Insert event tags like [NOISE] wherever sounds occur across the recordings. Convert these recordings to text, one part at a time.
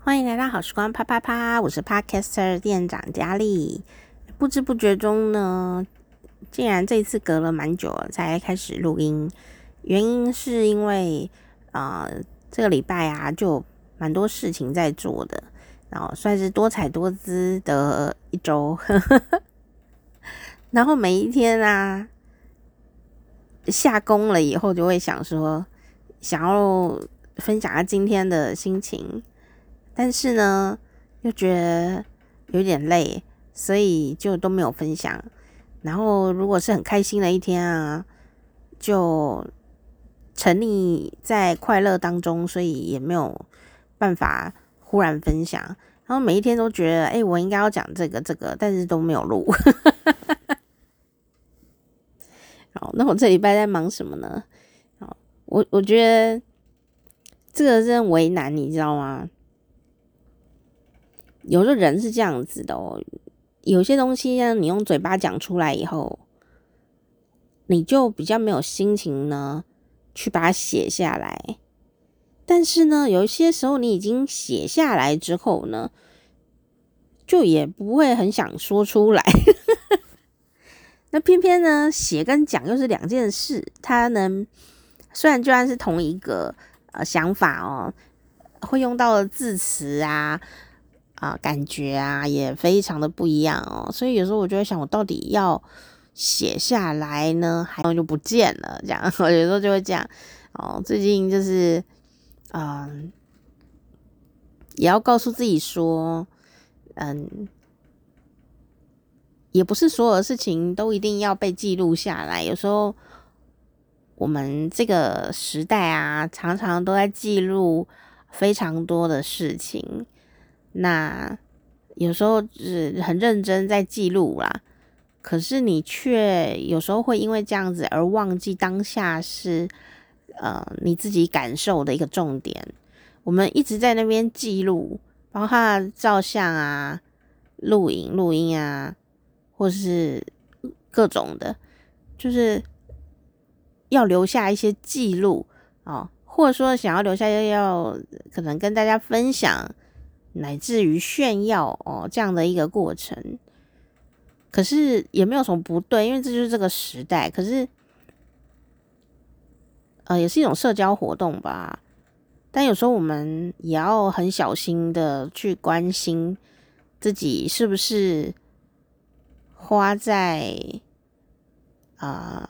欢迎来到好时光啪啪啪，我是 Podcaster 店长佳丽。不知不觉中呢，竟然这次隔了蛮久了才开始录音，原因是因为啊、呃，这个礼拜啊就蛮多事情在做的，然后算是多彩多姿的一周。[LAUGHS] 然后每一天啊，下工了以后就会想说，想要分享下今天的心情，但是呢，又觉得有点累，所以就都没有分享。然后如果是很开心的一天啊，就沉溺在快乐当中，所以也没有办法忽然分享。然后每一天都觉得，哎，我应该要讲这个这个，但是都没有录。好，那我这礼拜在忙什么呢？好，我我觉得这个真为难，你知道吗？有时候人是这样子的哦，有些东西呢，你用嘴巴讲出来以后，你就比较没有心情呢，去把它写下来。但是呢，有一些时候你已经写下来之后呢，就也不会很想说出来。[LAUGHS] 那偏偏呢，写跟讲又是两件事。它能虽然就算是同一个呃想法哦，会用到的字词啊啊、感觉啊也非常的不一样哦。所以有时候我就会想，我到底要写下来呢，还是就不见了？这样 [LAUGHS] 我有时候就会这样哦。最近就是嗯、也要告诉自己说，嗯。也不是所有的事情都一定要被记录下来。有时候我们这个时代啊，常常都在记录非常多的事情。那有时候是很认真在记录啦，可是你却有时候会因为这样子而忘记当下是呃你自己感受的一个重点。我们一直在那边记录，包括照相啊、录影、录音啊。或是各种的，就是要留下一些记录哦，或者说想要留下要要可能跟大家分享，乃至于炫耀哦这样的一个过程。可是也没有什么不对，因为这就是这个时代。可是，呃，也是一种社交活动吧。但有时候我们也要很小心的去关心自己是不是。花在啊、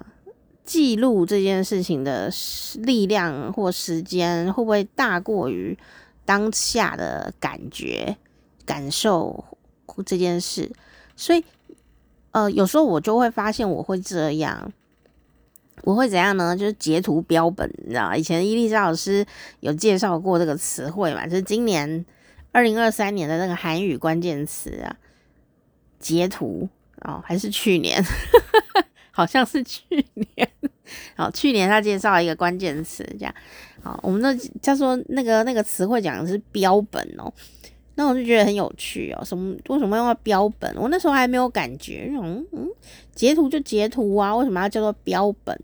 记录这件事情的力量或时间，会不会大过于当下的感觉、感受这件事？所以，呃，有时候我就会发现我会这样，我会怎样呢？就是截图标本，你知道，以前伊丽莎老师有介绍过这个词汇嘛？就是今年二零二三年的那个韩语关键词啊，截图。哦，还是去年，[LAUGHS] 好像是去年。哦，去年他介绍一个关键词，这样。好，我们那叫做那个那个词汇讲的是标本哦。那我就觉得很有趣哦，什么为什么要用到标本？我那时候还没有感觉，嗯嗯，截图就截图啊，为什么要叫做标本？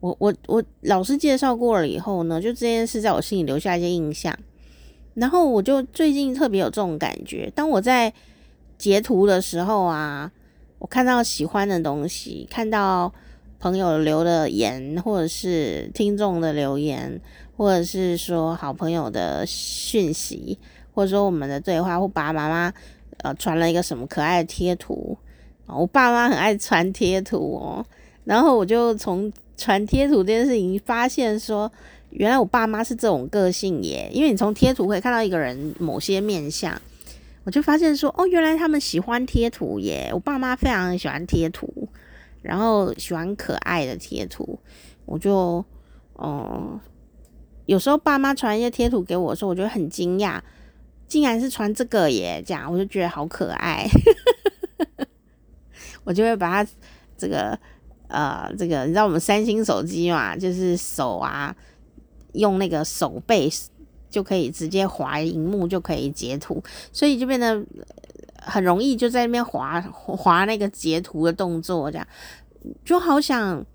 我我我老师介绍过了以后呢，就这件事在我心里留下一些印象。然后我就最近特别有这种感觉，当我在截图的时候啊。我看到喜欢的东西，看到朋友留的言，或者是听众的留言，或者是说好朋友的讯息，或者说我们的对话，或爸爸妈妈呃传了一个什么可爱的贴图，我爸妈很爱传贴图哦，然后我就从传贴图这件事情发现说，原来我爸妈是这种个性耶，因为你从贴图可以看到一个人某些面相。我就发现说，哦，原来他们喜欢贴图耶！我爸妈非常喜欢贴图，然后喜欢可爱的贴图。我就，嗯，有时候爸妈传一些贴图给我的时候，我就很惊讶，竟然是传这个耶！这样我就觉得好可爱，[LAUGHS] 我就会把它这个，呃，这个你知道我们三星手机嘛，就是手啊，用那个手背。就可以直接滑荧幕，就可以截图，所以就变得很容易，就在那边滑滑那个截图的动作，这样就好想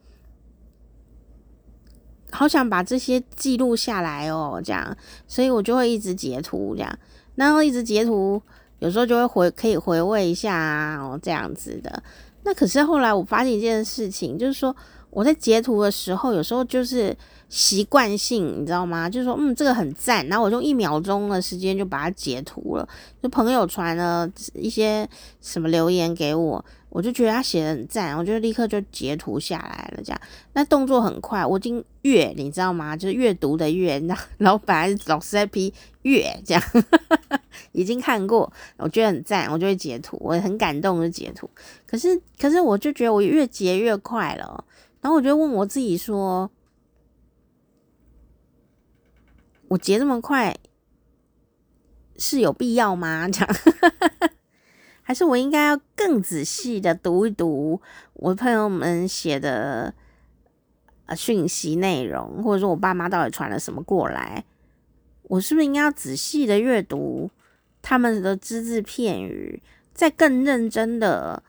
好想把这些记录下来哦，这样，所以我就会一直截图这样，然后一直截图，有时候就会回可以回味一下，哦，这样子的。那可是后来我发现一件事情，就是说我在截图的时候，有时候就是。习惯性，你知道吗？就是说，嗯，这个很赞，然后我就一秒钟的时间就把它截图了。就朋友传了一些什么留言给我，我就觉得他写的很赞，我就立刻就截图下来了。这样，那动作很快，我已经阅，你知道吗？就是阅读的阅，那老板老师在批阅，这样 [LAUGHS] 已经看过，我觉得很赞，我就会截图，我很感动就截图。可是，可是我就觉得我越截越快了，然后我就问我自己说。我截这么快是有必要吗？这样，还是我应该要更仔细的读一读我朋友们写的呃讯息内容，或者说我爸妈到底传了什么过来？我是不是应该要仔细的阅读他们的只字片语，再更认真的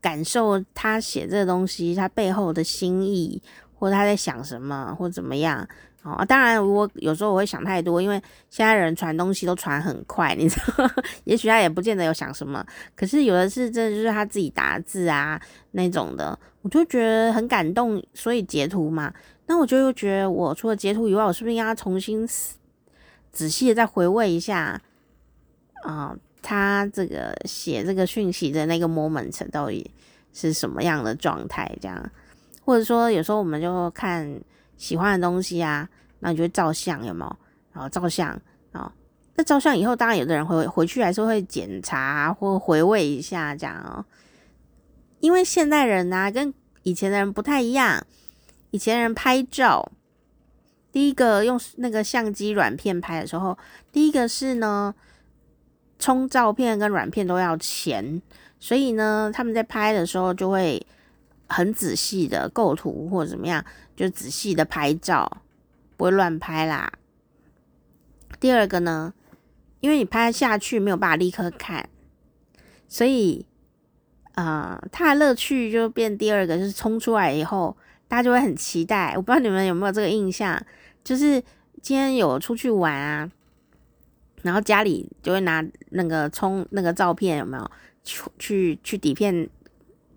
感受他写这个东西他背后的心意，或他在想什么，或怎么样？哦，当然，我有时候我会想太多，因为现在人传东西都传很快，你知道？[LAUGHS] 也许他也不见得有想什么，可是有的是真的就是他自己打字啊那种的，我就觉得很感动，所以截图嘛。那我就又觉得，我除了截图以外，我是不是应该重新仔细的再回味一下啊、他这个写这个讯息的那个 moment 到底是什么样的状态？这样，或者说有时候我们就看。喜欢的东西啊，那你就会照相，有没有？然后照相啊，那照相以后，当然有的人会回去还是会检查或回味一下这样哦。因为现代人啊，跟以前的人不太一样。以前人拍照，第一个用那个相机软片拍的时候，第一个是呢，冲照片跟软片都要钱，所以呢，他们在拍的时候就会很仔细的构图或者怎么样。就仔细的拍照，不会乱拍啦。第二个呢，因为你拍下去没有办法立刻看，所以啊，呃，它的乐趣就变第二个，就是冲出来以后，大家就会很期待。我不知道你们有没有这个印象，就是今天有出去玩啊，然后家里就会拿那个冲那个照片，有没有去去去底片？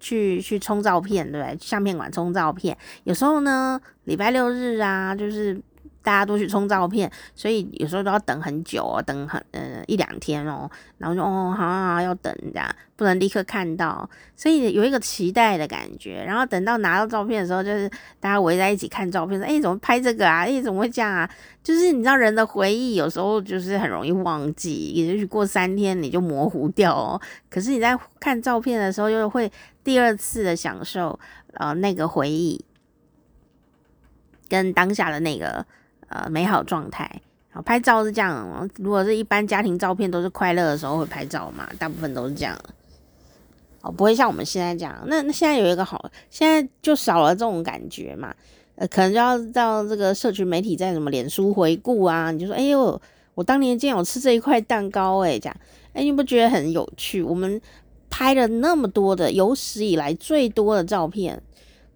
去去冲照片，对不对？相片馆冲照片，有时候呢，礼拜六日啊，就是大家都去冲照片，所以有时候都要等很久哦，等很呃一两天哦，然后就哦，好好好，要等这样，不能立刻看到，所以有一个期待的感觉。然后等到拿到照片的时候，就是大家围在一起看照片，说：“哎，怎么拍这个啊？哎，怎么会这样啊？”就是你知道人的回忆有时候就是很容易忘记，也许过三天你就模糊掉哦。可是你在看照片的时候，又会。第二次的享受，呃，那个回忆跟当下的那个呃美好状态。好，拍照是这样。如果是一般家庭照片，都是快乐的时候会拍照嘛，大部分都是这样。哦，不会像我们现在这样。那那现在有一个好，现在就少了这种感觉嘛。呃，可能就要到这个社群媒体，在什么脸书回顾啊，你就说，哎呦，我当年竟然有吃这一块蛋糕，欸，哎，这样，哎，你不觉得很有趣？我们。拍了那么多的有史以来最多的照片，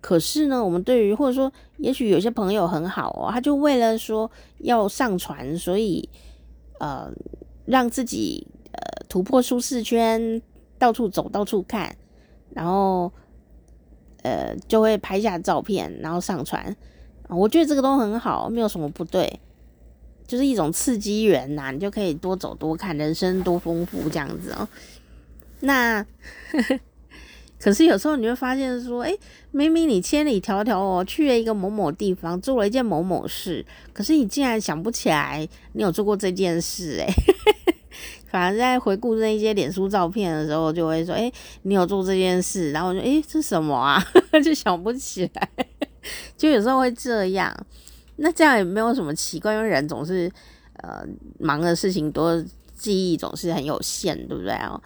可是呢，我们对于或者说，也许有些朋友很好哦，他就为了说要上传，所以呃，让自己呃突破舒适圈，到处走，到处看，然后呃就会拍下照片，然后上传。我觉得这个都很好，没有什么不对，就是一种刺激源呐，你就可以多走多看，人生多丰富这样子哦。那呵呵，可是有时候你会发现说，诶，明明你千里迢迢哦去了一个某某地方，做了一件某某事，可是你竟然想不起来你有做过这件事，诶，[LAUGHS] 反而在回顾那一些脸书照片的时候，就会说，诶，你有做这件事，然后我就，诶，这什么啊？[LAUGHS] 就想不起来，就有时候会这样。那这样也没有什么奇怪，因为人总是呃忙的事情多，记忆总是很有限，对不对哦？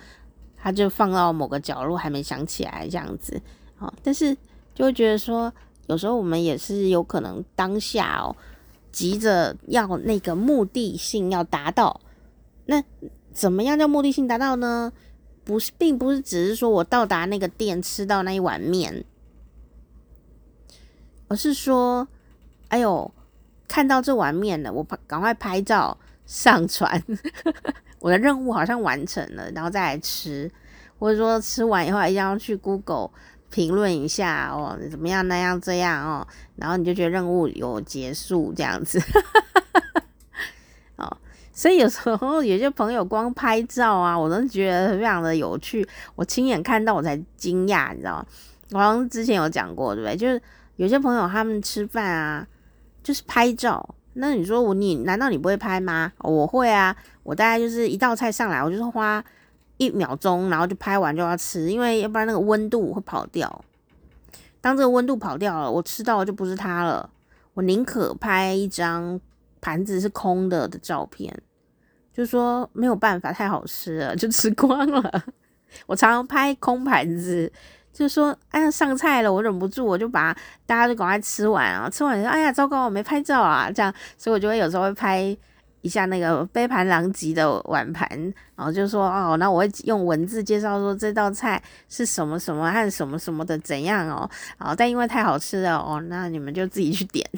他就放到某个角落，还没想起来这样子，哦，但是就会觉得说，有时候我们也是有可能当下哦，急着要那个目的性要达到，那怎么样叫目的性达到呢？不是，并不是只是说我到达那个店吃到那一碗面，而是说，哎呦，看到这碗面了，我赶快拍照上传，我的任务好像完成了，然后再来吃，或者说吃完以后一定要去 Google 评论一下哦，怎么样那样这样哦，然后你就觉得任务有结束这样子，[LAUGHS] 哦，所以有时候有些朋友光拍照啊，我都觉得非常的有趣，我亲眼看到我才惊讶，你知道吗？好像之前有讲过，对不对？就是有些朋友他们吃饭啊。就是拍照，那你说我你难道你不会拍吗？我会啊，我大概就是一道菜上来，我就是花一秒钟，然后就拍完就要吃，因为要不然那个温度会跑掉。当这个温度跑掉了，我吃到的就不是它了。我宁可拍一张盘子是空的的照片，就说没有办法，太好吃了就吃光了。[LAUGHS] 我常常拍空盘子。就说，哎呀，上菜了，我忍不住，我就把大家都赶快吃完啊！吃完说，哎呀，糟糕，我没拍照啊！这样，所以我就会有时候会拍一下那个杯盘狼藉的碗盘，然后就说，哦，那我会用文字介绍说这道菜是什么什么和什么什么的怎样哦，哦，但因为太好吃了哦，那你们就自己去点，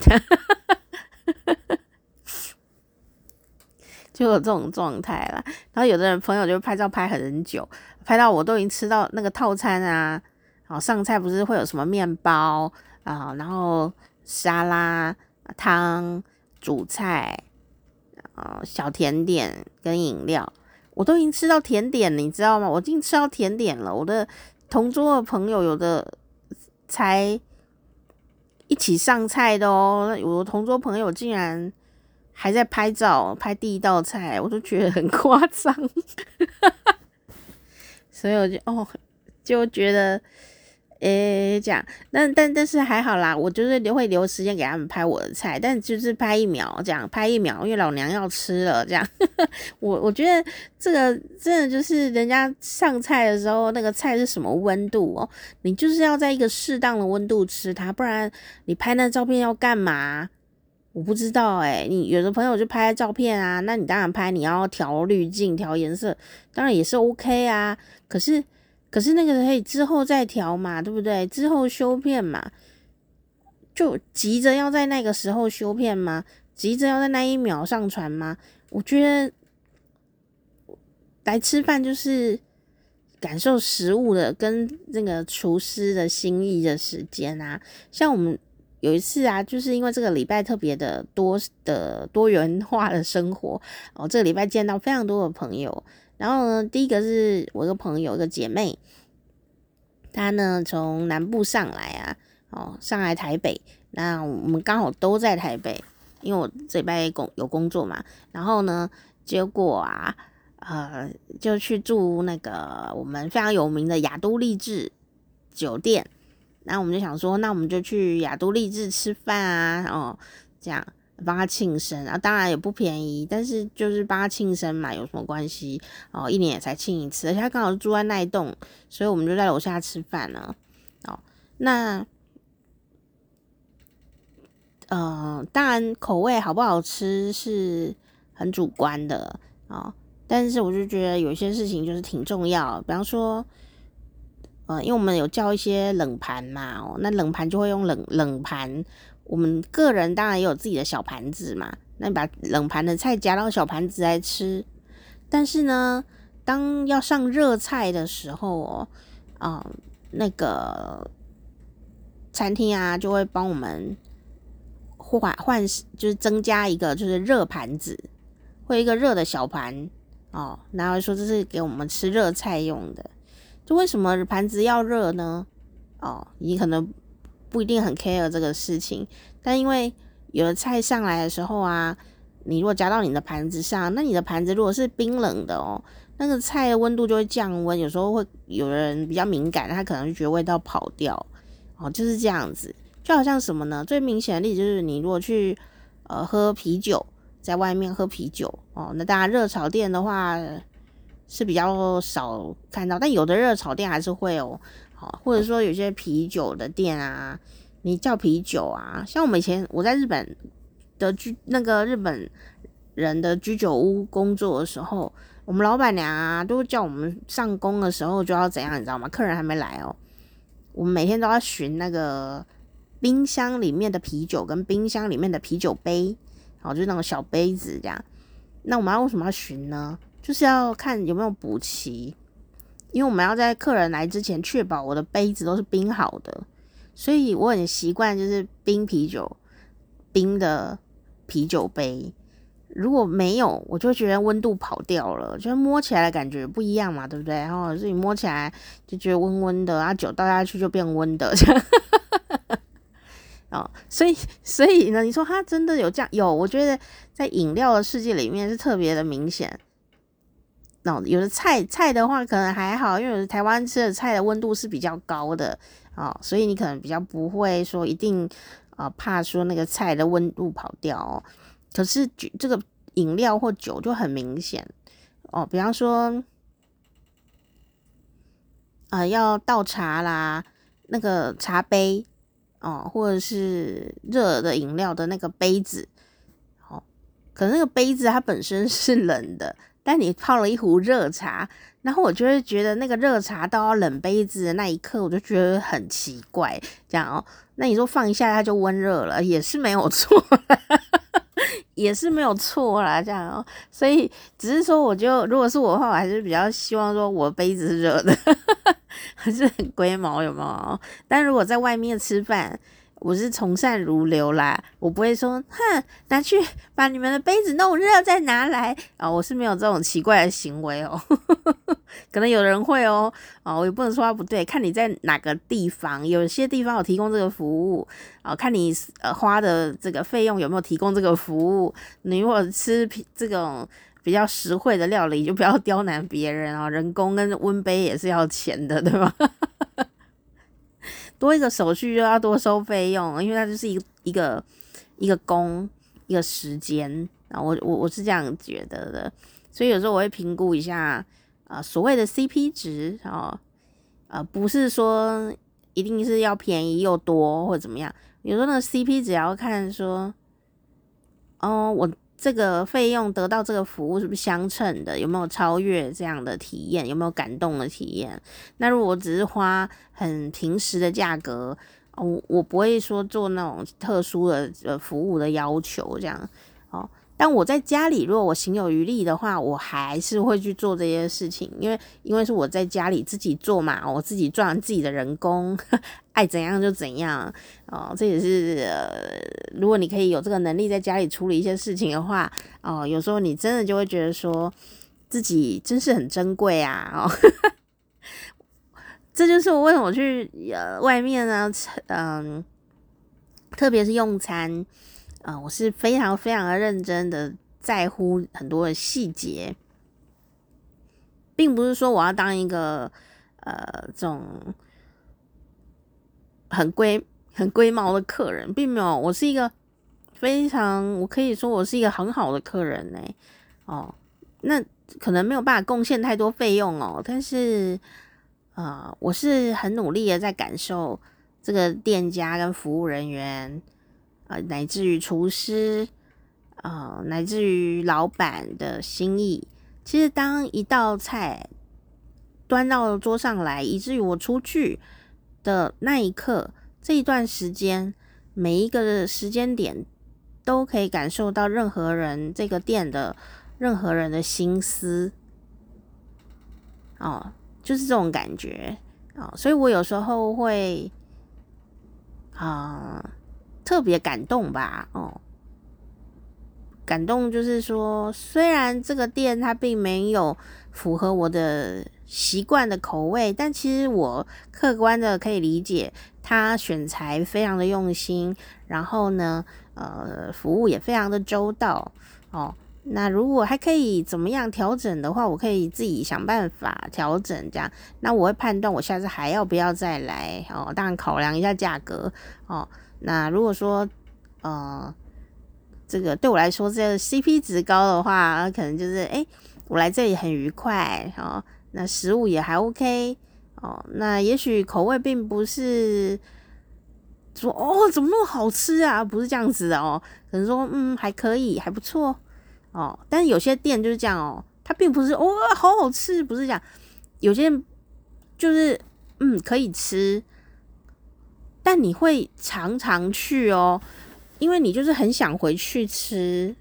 [LAUGHS] 就有这种状态了。然后有的人朋友就拍照拍很久，拍到我都已经吃到那个套餐啊。哦，上菜不是会有什么面包啊，然后沙拉、汤、主菜，啊，小甜点跟饮料，我都已经吃到甜点，你知道吗？我已经吃到甜点了。我的同桌的朋友有的才一起上菜的哦，我的同桌朋友竟然还在拍照拍第一道菜，我都觉得很夸张，[LAUGHS] 所以我就哦就觉得。诶、这样，但但但是还好啦，我就是留会留时间给他们拍我的菜，但就是拍一秒这样，拍一秒，因为老娘要吃了这样。[LAUGHS] 我我觉得这个真的就是人家上菜的时候，那个菜是什么温度哦，你就是要在一个适当的温度吃它，不然你拍那照片要干嘛？我不知道诶、你有的朋友就拍照片啊，那你当然拍，你要调滤镜、调颜色，当然也是 OK 啊，可是。可是那个可以之后再调嘛，对不对？之后修片嘛，就急着要在那个时候修片吗？急着要在那一秒上传吗？我觉得来吃饭就是感受食物的跟那个厨师的心意的时间啊。像我们有一次啊，就是因为这个礼拜特别的多的多元化的生活哦，这个礼拜见到非常多的朋友。然后呢，第一个是我一个朋友，一个姐妹，她呢从南部上来啊，哦，上来台北，那我们刚好都在台北，因为我这礼拜工有工作嘛。然后呢，结果啊，呃，就去住那个我们非常有名的亚都丽致酒店。那我们就想说，那我们就去亚都丽致吃饭啊，哦，这样。帮他庆生啊，当然也不便宜，但是就是帮他庆生嘛，有什么关系哦？一年也才庆一次，而且他刚好住在那一栋，所以我们就在楼下吃饭了。哦，那呃，当然口味好不好吃是很主观的哦，但是我就觉得有些事情就是挺重要，比方说，呃，因为我们有叫一些冷盘嘛，哦，那冷盘就会用冷冷盘。我们个人当然也有自己的小盘子嘛，那你把冷盘的菜夹到小盘子来吃。但是呢，当要上热菜的时候哦，啊、那个餐厅啊就会帮我们换换，就是增加一个就是热盘子，或一个热的小盘哦，然后说这是给我们吃热菜用的。就为什么盘子要热呢？哦，你可能。不一定很 care 这个事情，但因为有的菜上来的时候啊，你如果夹到你的盘子上，那你的盘子如果是冰冷的哦，那个菜的温度就会降温，有时候会有人比较敏感，他可能就觉得味道跑掉哦，就是这样子。就好像什么呢？最明显的例子就是你如果去呃喝啤酒，在外面喝啤酒哦，那当然热炒店的话是比较少看到，但有的热炒店还是会哦。或者说有些啤酒的店啊，你叫啤酒啊，像我们以前我在日本的居那个日本人的居酒屋工作的时候，我们老板娘啊都叫我们上工的时候就要怎样，你知道吗？客人还没来哦，我们每天都要巡那个冰箱里面的啤酒跟冰箱里面的啤酒杯，哦，就是那种小杯子这样。那我们要为什么要巡呢？就是要看有没有补齐，因为我们要在客人来之前确保我的杯子都是冰好的，所以我很习惯就是冰啤酒，冰的啤酒杯。如果没有，我就觉得温度跑掉了，就摸起来的感觉不一样嘛，对不对？然后自己摸起来就觉得温温的，啊，酒倒下去就变温的，[LAUGHS] 哦，所以所以呢，你说它真的有这样？有，我觉得在饮料的世界里面是特别的明显。那、有的菜菜的话可能还好，因为台湾吃的菜的温度是比较高的、哦，所以你可能比较不会说一定啊、呃、怕说那个菜的温度跑掉哦。可是酒这个饮料或酒就很明显哦，比方说，啊、要倒茶啦，那个茶杯哦，或者是热的饮料的那个杯子，哦，可能那个杯子它本身是冷的，但你泡了一壶热茶，然后我就会觉得那个热茶倒到冷杯子的那一刻，我就觉得很奇怪，这样哦，那你说放一下它就温热了，也是没有错。也是没有错啦，这样哦，所以只是说，我就如果是我的话，我还是比较希望说，我杯子是热的，[LAUGHS] 还是很龟毛，有没有？但如果在外面吃饭。我是从善如流啦，我不会说，哼，拿去把你们的杯子弄热再拿来。啊，我是没有这种奇怪的行为哦，[LAUGHS] 可能有人会哦，啊，我也不能说他不对，看你在哪个地方，有些地方有提供这个服务啊，看你呃花的这个费用有没有提供这个服务，你如果吃这种比较实惠的料理，就不要刁难别人啊，人工跟温杯也是要钱的，对吧？多一个手续就要多收费用，因为它就是一个一个一个工一个时间啊，我我我是这样觉得的，所以有时候我会评估一下啊、所谓的 CP 值啊，呃，不是说一定是要便宜又多或者怎么样，有时候那个 CP 值要看说，哦，我。这个费用得到这个服务是不是相称的？有没有超越这样的体验？有没有感动的体验？那如果只是花很平时的价格，我我不会说做那种特殊的呃服务的要求这样。但我在家里，如果我行有余力的话，我还是会去做这些事情，因为因为是我在家里自己做嘛，我自己赚自己的人工，[LAUGHS] 爱怎样就怎样哦。这也是呃，如果你可以有这个能力在家里处理一些事情的话哦，有时候你真的就会觉得说自己真是很珍贵啊哦。[LAUGHS] 这就是我为什么去呃外面呢，嗯、特别是用餐。啊、呃，我是非常非常的认真的在乎很多的细节，并不是说我要当一个呃这种很龟很龟毛的客人，并没有，我是一个非常，我可以说我是一个很好的客人呢。哦，那可能没有办法贡献太多费用哦，但是啊、我是很努力的在感受这个店家跟服务人员。啊，乃至于厨师，呃，乃至于老板的心意。其实，当一道菜端到桌上来，以至于我出去的那一刻，这一段时间，每一个时间点，都可以感受到任何人这个店的任何人的心思。哦，就是这种感觉、哦，所以我有时候会啊。特别感动吧，哦，感动就是说，虽然这个店它并没有符合我的习惯的口味，但其实我客观的可以理解，它选材非常的用心，然后呢，呃，服务也非常的周到，哦，那如果还可以怎么样调整的话，我可以自己想办法调整，这样，那我会判断我下次还要不要再来，哦，当然考量一下价格，哦。那如果说，呃，这个对我来说这个 CP 值高的话，可能就是哎、我来这里很愉快哦，那食物也还 OK 哦，那也许口味并不是说哦怎么那么好吃啊，不是这样子的哦，可能说嗯还可以还不错哦，但是有些店就是这样哦，它并不是哦好好吃，不是这样，有些就是嗯可以吃。但你会常常去哦，因为你就是很想回去吃，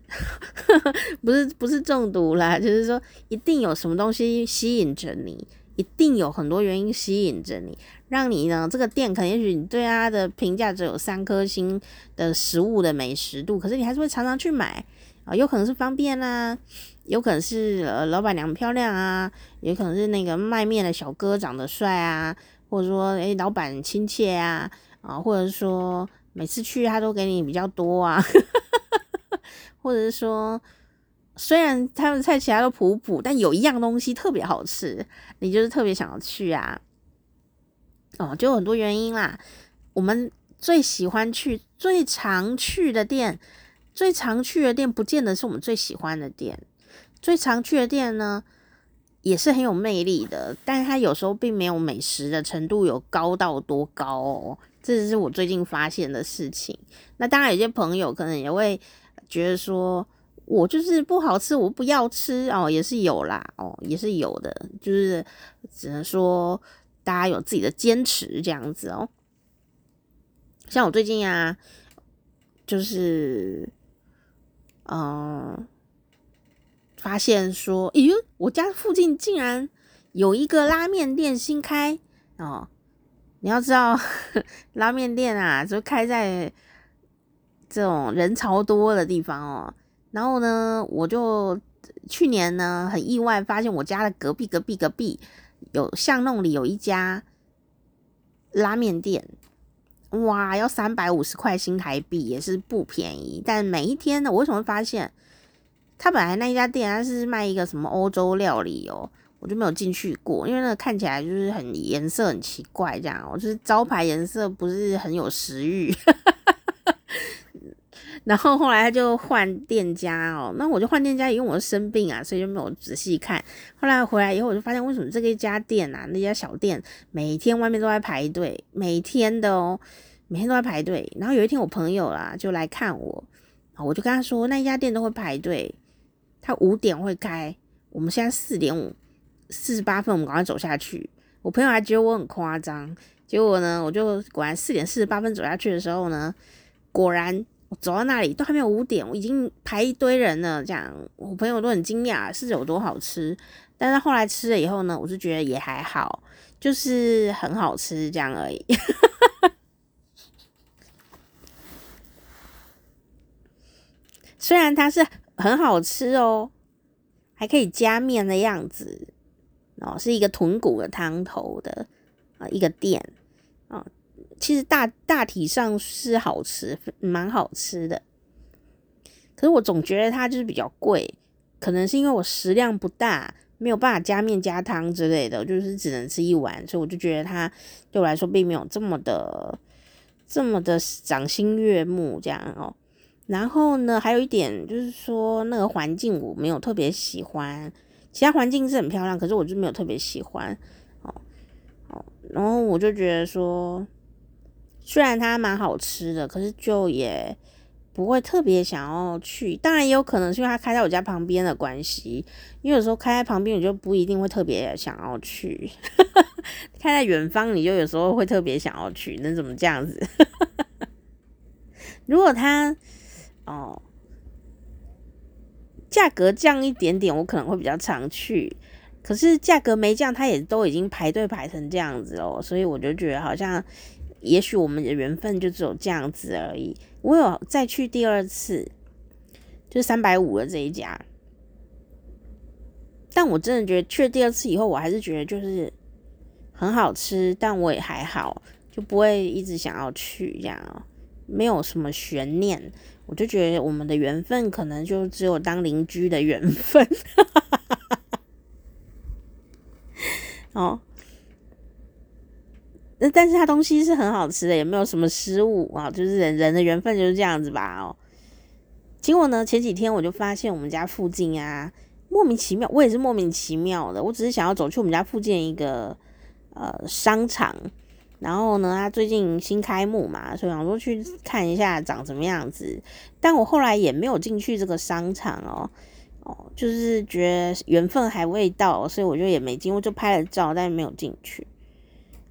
[LAUGHS] 不是不是中毒啦，就是说一定有什么东西吸引着你，一定有很多原因吸引着你，让你呢这个店可能也许你对它的评价只有三颗星的食物的美食度，可是你还是会常常去买啊，有可能是方便啦，有可能是呃老板娘漂亮啊，有可能是那个卖面的小哥长得帅啊，或者说诶老板亲切啊。啊，或者说每次去他都给你比较多啊，[LAUGHS] 或者是说虽然他们菜其他都普普，但有一样东西特别好吃，你就是特别想要去啊。哦，就有很多原因啦。我们最喜欢去、最常去的店，最常去的店不见得是我们最喜欢的店。最常去的店呢，也是很有魅力的，但是它有时候并没有美食的程度有高到多高哦。这是我最近发现的事情。那当然，有些朋友可能也会觉得说，我就是不好吃，我不要吃哦，也是有啦，哦，也是有的。就是只能说大家有自己的坚持这样子哦。像我最近啊，就是嗯、发现说，咦，我家附近竟然有一个拉面店新开哦。你要知道，拉面店啊，就开在这种人潮多的地方哦。然后呢，我就去年呢很意外发现我家的隔壁、隔壁、隔壁有巷弄里有一家拉面店，哇，要三百五十块新台币，也是不便宜。但每一天呢，我为什么会发现他本来那一家店他是卖一个什么欧洲料理哦？我就没有进去过，因为那个看起来就是很颜色很奇怪，这样，我就是招牌颜色不是很有食欲。[LAUGHS] 然后后来他就换店家哦，那我就换店家，因为我生病啊，所以就没有仔细看。后来回来以后，我就发现为什么这个一家店啊，那家小店每天外面都在排队，每天的哦，每天都在排队。然后有一天我朋友啦就来看我，我就跟他说，那一家店都会排队，他五点会开，我们现在四点五。四十八分，我们赶快走下去。我朋友还觉得我很夸张，结果呢，我就果然四点四十八分走下去的时候呢，果然我走到那里都还没有五点，我已经排一堆人了。这样，我朋友都很惊讶，是有多好吃。但是后来吃了以后呢，我是觉得也还好，就是很好吃这样而已。[LAUGHS] 虽然它是很好吃哦，还可以加面的样子。哦，是一个豚骨的汤头的啊，一个店啊，其实大大体上是好吃，蛮好吃的。可是我总觉得它就是比较贵，可能是因为我食量不大，没有办法加面加汤之类的，就是只能吃一碗，所以我就觉得它对我来说并没有这么的这么的赏心悦目这样哦。然后呢，还有一点就是说那个环境我没有特别喜欢。其他环境是很漂亮，可是我就没有特别喜欢哦哦，然后我就觉得说，虽然它蛮好吃的，可是就也不会特别想要去。当然也有可能是因为它开在我家旁边的关系，因为有时候开在旁边，我就不一定会特别想要去。[LAUGHS] 开在远方，你就有时候会特别想要去，那怎么这样子？[LAUGHS] 如果它哦。价格降一点点，我可能会比较常去。可是价格没降，它也都已经排队排成这样子哦，所以我就觉得好像，也许我们的缘分就只有这样子而已。我有再去第二次，就是三百五的这一家，但我真的觉得去了第二次以后，我还是觉得就是很好吃，但我也还好，就不会一直想要去这样，没有什么悬念。我就觉得我们的缘分可能就只有当邻居的缘分，[LAUGHS] 哦，那但是它东西是很好吃的，也没有什么失误啊，就是人人的缘分就是这样子吧，哦。结果呢，前几天我就发现我们家附近啊，莫名其妙，我也是莫名其妙的，我只是想要走去我们家附近一个呃商场。然后呢，他最近新开幕嘛，所以想说去看一下长什么样子。但我后来也没有进去这个商场哦，哦，就是觉得缘分还未到，所以我就也没进，我就拍了照，但没有进去。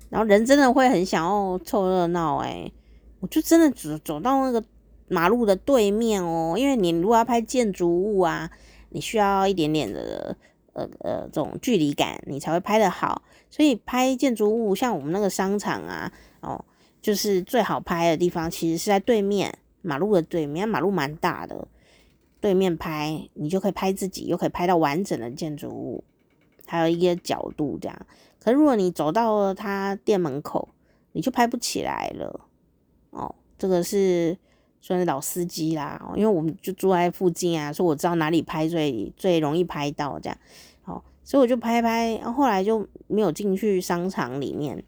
然后人真的会很想要凑热闹，诶，我就真的走走到那个马路的对面哦，因为你如果要拍建筑物啊，你需要一点点的呃呃这种距离感，你才会拍得好。所以拍建筑物，像我们那个商场啊，哦，就是最好拍的地方，其实是在对面马路的对面，马路蛮大的，对面拍你就可以拍自己，又可以拍到完整的建筑物，还有一个角度这样。可是如果你走到了他店门口，你就拍不起来了。哦，这个是算是老司机啦，因为我们就住在附近啊，所以我知道哪里拍最最容易拍到这样。所以我就拍拍，然后来就没有进去商场里面，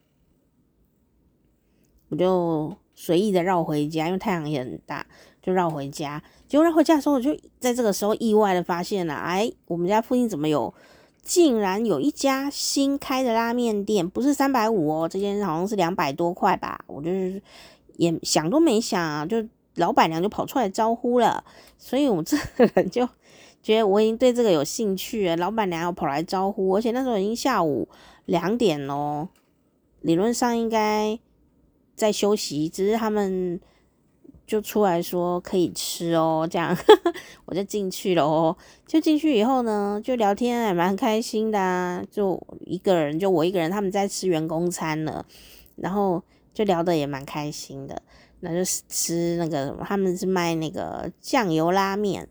我就随意的绕回家，因为太阳也很大，就绕回家。结果绕回家的时候，我就在这个时候意外的发现了，哎，我们家附近怎么有，竟然有一家新开的拉面店，不是三百五哦，这间好像是两百多块吧。我就是也想都没想啊，就老板娘就跑出来招呼了，所以我这个人就。觉得我已经对这个有兴趣了，老板娘要跑来招呼，而且那时候已经下午两点咯，理论上应该在休息，只是他们就出来说可以吃哦，这样 [LAUGHS] 我就进去了哦。就进去以后呢，就聊天还蛮开心的啊，就一个人，就我一个人，他们在吃员工餐了，然后就聊得也蛮开心的，那就是吃那个他们是卖那个酱油拉面。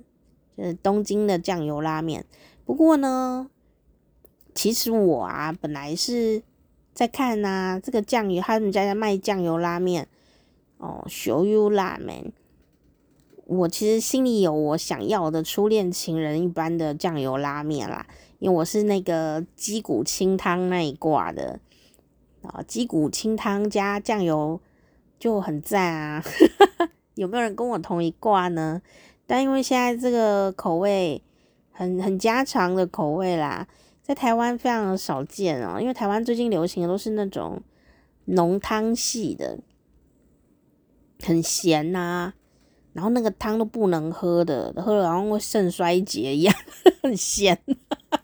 就是，东京的酱油拉面。不过呢，其实我啊，本来是在看啊，这个酱油，他们家在卖酱油拉面哦，show you 拉面。我其实心里有我想要的初恋情人一般的酱油拉面啦，因为我是那个鸡骨清汤那一挂的啊，鸡骨清汤加酱油就很赞啊。[LAUGHS] 有没有人跟我同一挂呢？但因为现在这个口味很很家常的口味啦，在台湾非常的少见哦。因为台湾最近流行的都是那种浓汤系的，很咸呐、啊，然后那个汤都不能喝的，喝了好像会肾衰竭一样，[LAUGHS] 很咸。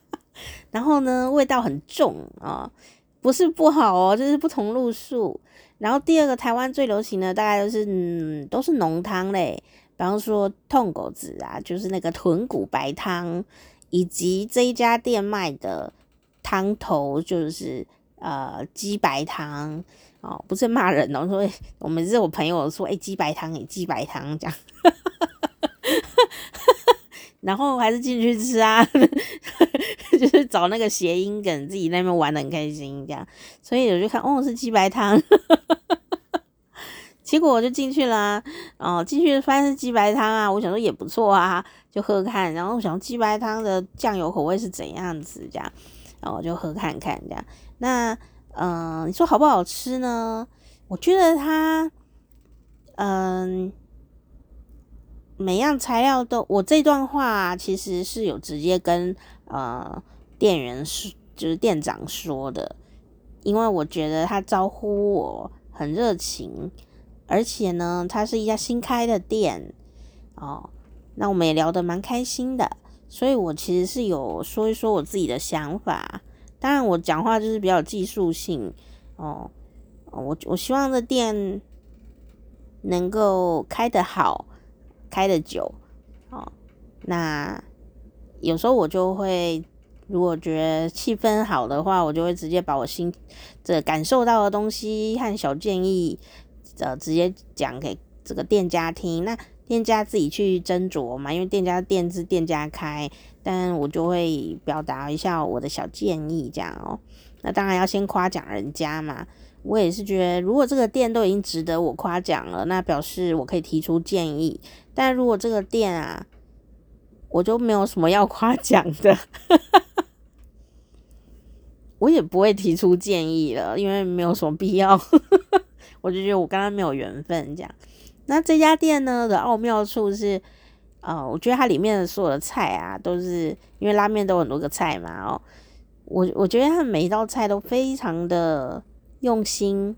[LAUGHS] 然后呢，味道很重啊、不是不好哦，就是不同路数。然后第二个台湾最流行的大概都是嗯都是浓汤类。比方说，痛狗子啊，就是那个豚骨白汤，以及这一家店卖的汤头，就是呃鸡白汤哦，不是骂人哦，说我们是我朋友说，哎，鸡白汤，哎，鸡白汤这样，[LAUGHS] 然后还是进去吃啊，[LAUGHS] 就是找那个谐音梗，自己那边玩得很开心这样，所以我就看，哦，是鸡白汤。[LAUGHS] 结果我就进去了，啊，哦，进去发现是鸡白汤啊，我想说也不错啊，就喝看，然后我想鸡白汤的酱油口味是怎样子这样，然后我就喝看看这样。那，嗯、你说好不好吃呢？我觉得它，嗯、每样材料都，我这段话其实是有直接跟呃店员说，就是店长说的，因为我觉得他招呼我很热情。而且呢，他是一家新开的店哦，那我们也聊得蛮开心的，所以我其实是有说一说我自己的想法。当然，我讲话就是比较技术性哦。我我希望这店能够开得好，开得久哦。那有时候我就会，如果觉得气氛好的话，我就会直接把我心这感受到的东西和小建议。呃，直接讲给这个店家听，那店家自己去斟酌嘛，因为店家店是店家开，但我就会表达一下我的小建议，这样哦。那当然要先夸奖人家嘛，我也是觉得，如果这个店都已经值得我夸奖了，那表示我可以提出建议。但如果这个店啊，我就没有什么要夸奖的，我也不会提出建议了，因为没有什么必要。[LAUGHS] 我就觉得我跟他没有缘分，这样。那这家店呢的奥妙处是，呃，我觉得它里面的所有的菜啊，都是因为拉面都有很多个菜嘛，哦，我我觉得它每一道菜都非常的用心。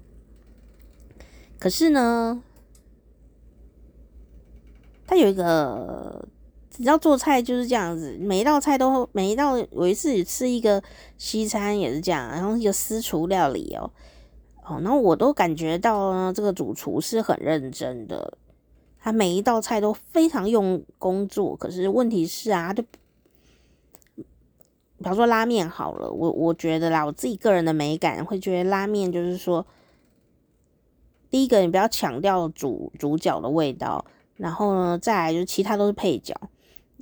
可是呢，他有一个，你知道做菜就是这样子，每一道菜都每一道，有一次吃一个西餐也是这样，然后一个私厨料理哦。哦，然后我都感觉到呢，这个主厨是很认真的，他每一道菜都非常用功做。可是问题是啊，就比方说拉面好了，我我觉得啦，我自己个人的美感会觉得拉面就是说，第一个你不要强调主主角的味道，然后呢，再来就是其他都是配角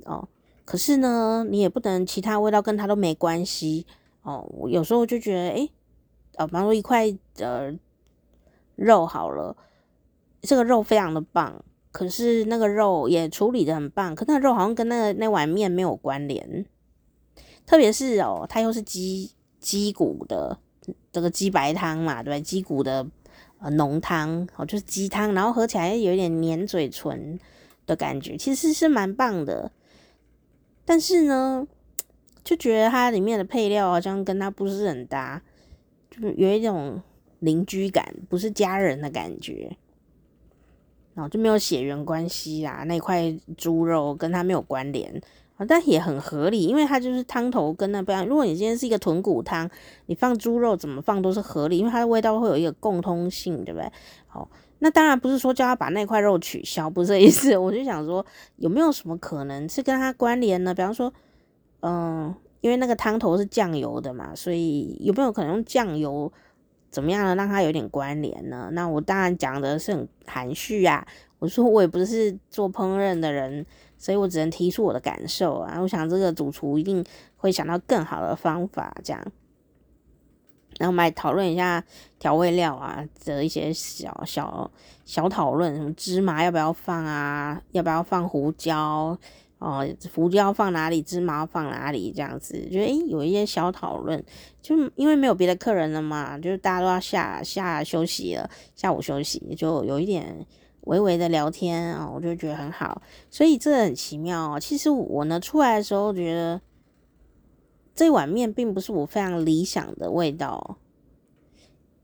哦。可是呢，你也不能其他味道跟它都没关系哦。我有时候就觉得，诶。呃，比方说一块呃肉好了，这个肉非常的棒，可是那个肉也处理的很棒，可那肉好像跟那个那碗面没有关联，特别是哦，它又是鸡鸡骨的这个鸡白汤嘛，对？鸡骨的浓汤哦，就是鸡汤，然后喝起来有点黏嘴唇的感觉，其实是蛮棒的，但是呢，就觉得它里面的配料好像跟它不是很搭。就是有一种邻居感，不是家人的感觉，然后就没有血缘关系啊。那块猪肉跟它没有关联但也很合理，因为它就是汤头跟那不一样。如果你今天是一个豚骨汤，你放猪肉怎么放都是合理，因为它的味道会有一个共通性，对不对？好，那当然不是说叫他把那块肉取消，不是这意思。[LAUGHS] 我就想说，有没有什么可能是跟它关联呢？比方说，嗯。因为那个汤头是酱油的嘛，所以有没有可能用酱油怎么样呢？让它有点关联呢？那我当然讲的是很含蓄啊。我说我也不是做烹饪的人，所以我只能提出我的感受啊。我想这个主厨一定会想到更好的方法，这样。然后我们来讨论一下调味料啊的一些小小小讨论，什么芝麻要不要放啊？要不要放胡椒？哦，胡椒放哪里，芝麻放哪里，这样子，觉得诶有一些小讨论，就因为没有别的客人了嘛，就是大家都要下下休息了，下午休息，就有一点微微的聊天啊，我就觉得很好，所以这很奇妙哦。其实我呢出来的时候觉得这碗面并不是我非常理想的味道，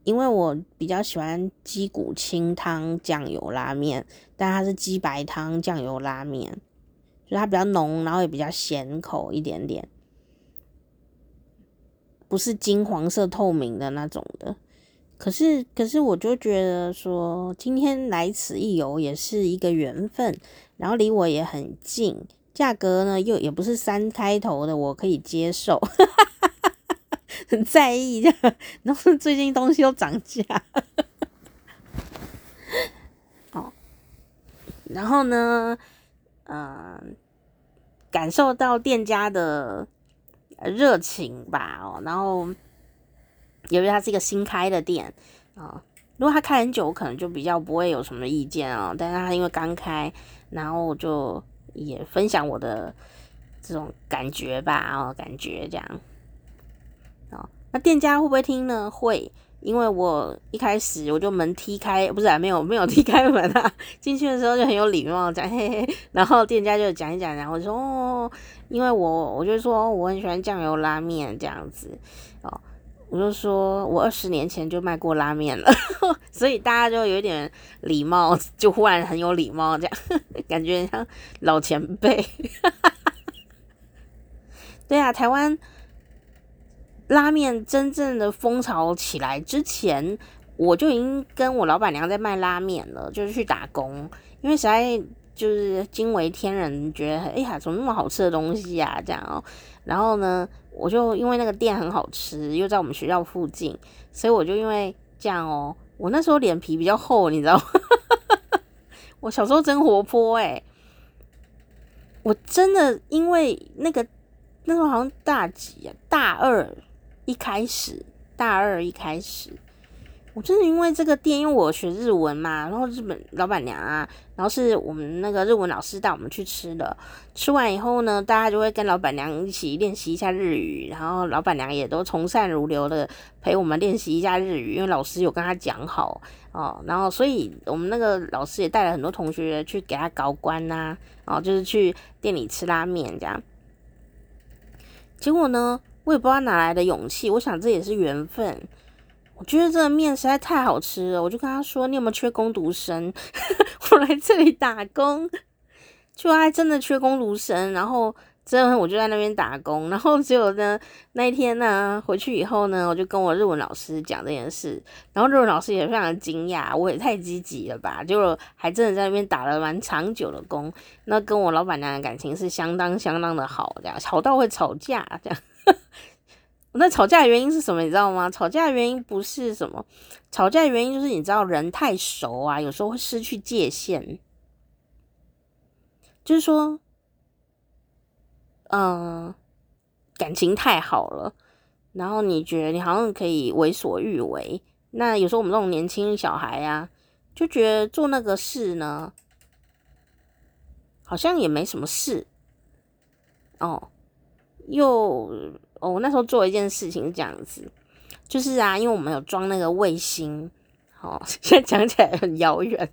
因为我比较喜欢鸡骨清汤酱油拉面，但它是鸡白汤酱油拉面。就它比较浓，然后也比较咸口一点点，不是金黄色透明的那种的。可是，可是我就觉得说，今天来此一游也是一个缘分，然后离我也很近，价格呢又也不是三开头的，我可以接受，[LAUGHS] 很在意这样。然后最近东西都涨价，哦，然后呢？嗯，感受到店家的热情吧，哦，然后由于它是一个新开的店啊，如果他开很久，可能就比较不会有什么意见啊。但是他因为刚开，然后我就也分享我的这种感觉吧，哦，感觉这样，哦，那店家会不会听呢？会。因为我一开始我就门踢开，不是啊，没有没有踢开门啊，[LAUGHS] 进去的时候就很有礼貌讲嘿嘿，然后店家就讲一讲，然后我说哦，因为我我就说我很喜欢酱油拉面这样子哦，我就说我二十年前就卖过拉面了，[LAUGHS] 所以大家就有点礼貌，就忽然很有礼貌这样，感觉像老前辈，[LAUGHS] 对啊，台湾。拉面真正的风潮起来之前，我就已经跟我老板娘在卖拉面了，就是去打工，因为实在就是惊为天人，觉得哎呀，怎么那么好吃的东西呀，这样哦。然后呢，我就因为那个店很好吃，又在我们学校附近，所以我就因为这样哦，我那时候脸皮比较厚，你知道吗？[LAUGHS] 我小时候真活泼哎，我真的因为那个那时候好像大几啊，大二。一开始大二一开始，我就是因为这个店，因为我学日文嘛，然后日本老板娘啊，然后是我们那个日文老师带我们去吃的。吃完以后呢，大家就会跟老板娘一起练习一下日语，然后老板娘也都从善如流的陪我们练习一下日语，因为老师有跟他讲好哦。然后所以我们那个老师也带了很多同学去给他搞关呐，哦，就是去店里吃拉面这样。结果呢？我也不知道哪来的勇气，我想这也是缘分。我觉得这个面实在太好吃了，我就跟他说：“你有没有缺工读生？[LAUGHS] 我来这里打工。”就还真的缺工读生，然后之后我就在那边打工，然后结果呢，那一天呢回去以后呢，我就跟我日文老师讲这件事，然后日文老师也非常惊讶，我也太积极了吧，结果还真的在那边打了蛮长久的工，那跟我老板娘的感情是相当相当的好，这样吵到会吵架这样。那吵架的原因是什么？你知道吗？吵架的原因不是什么，吵架的原因就是你知道人太熟啊，有时候会失去界限，就是说。嗯，感情太好了，然后你觉得你好像可以为所欲为。那有时候我们这种年轻小孩啊，就觉得做那个事呢，好像也没什么事。哦，又哦，我那时候做一件事情是这样子，就是啊，因为我们有装那个卫星，哦，[LAUGHS] 现在讲起来很遥远。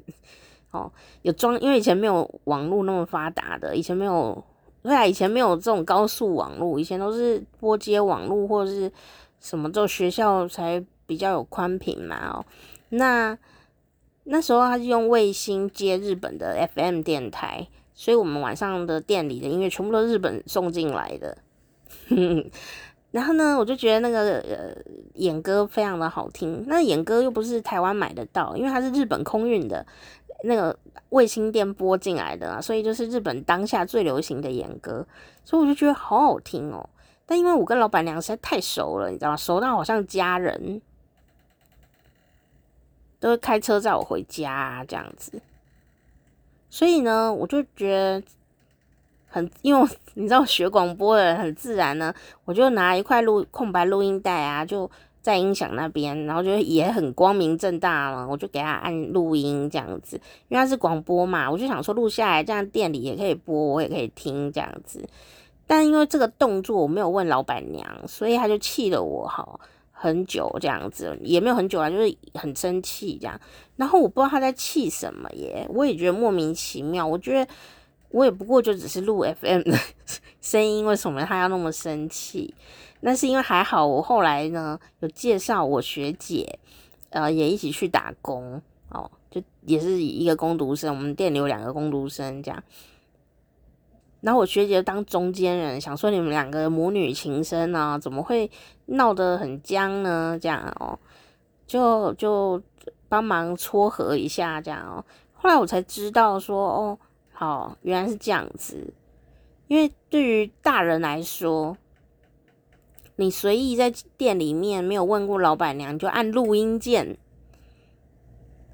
哦，有装，因为以前没有网络那么发达的，以前没有。对啊，以前没有这种高速网络，以前都是拨接网络或者是什么，就学校才比较有宽频嘛。哦，那那时候他是用卫星接日本的 FM 电台，所以我们晚上的店里的音乐全部都是日本送进来的。[LAUGHS] 然后呢，我就觉得那个呃演歌非常的好听，那演歌又不是台湾买得到，因为它是日本空运的。那个卫星电波进来的，所以就是日本当下最流行的演歌，所以我就觉得好好听哦。但因为我跟老板娘实在太熟了，你知道吗？熟到好像家人，都会开车载我回家，这样子。所以呢，我就觉得很，因为 [LAUGHS] 你知道学广播的人很自然呢，我就拿一块录空白录音带啊，就。在音响那边，然后就也很光明正大了，我就给他按录音这样子，因为他是广播嘛，我就想说录下来，这样店里也可以播，我也可以听这样子。但因为这个动作我没有问老板娘，所以他就气了我好很久这样子，也没有很久啊，就是很生气这样。然后我不知道他在气什么耶，我也觉得莫名其妙。我觉得我也不过就只是录 FM 的 [LAUGHS] 声音，为什么他要那么生气？那是因为还好，我后来呢有介绍我学姐，呃，也一起去打工哦，就也是一个工读生，我们店里有两个工读生这样。然后我学姐当中间人，想说你们两个母女情深啊，怎么会闹得很僵呢？这样哦，就就帮忙撮合一下这样哦。后来我才知道说，哦，哦，原来是这样子。因为对于大人来说，你随意在店里面没有问过老板娘，就按录音键，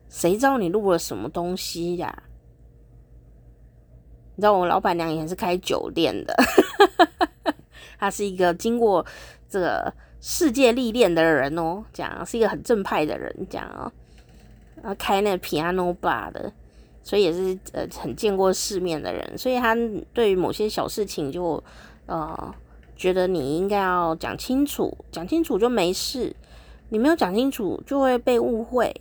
谁知道你录了什么东西呀？你知道我老板娘以前是开酒店的，[LAUGHS] 她是一个经过这个世界历练的人哦，讲是一个很正派的人，讲哦，然后开那个 piano bar 的，所以也是呃很见过世面的人，所以他对于某些小事情就呃。觉得你应该要讲清楚，讲清楚就没事。你没有讲清楚，就会被误会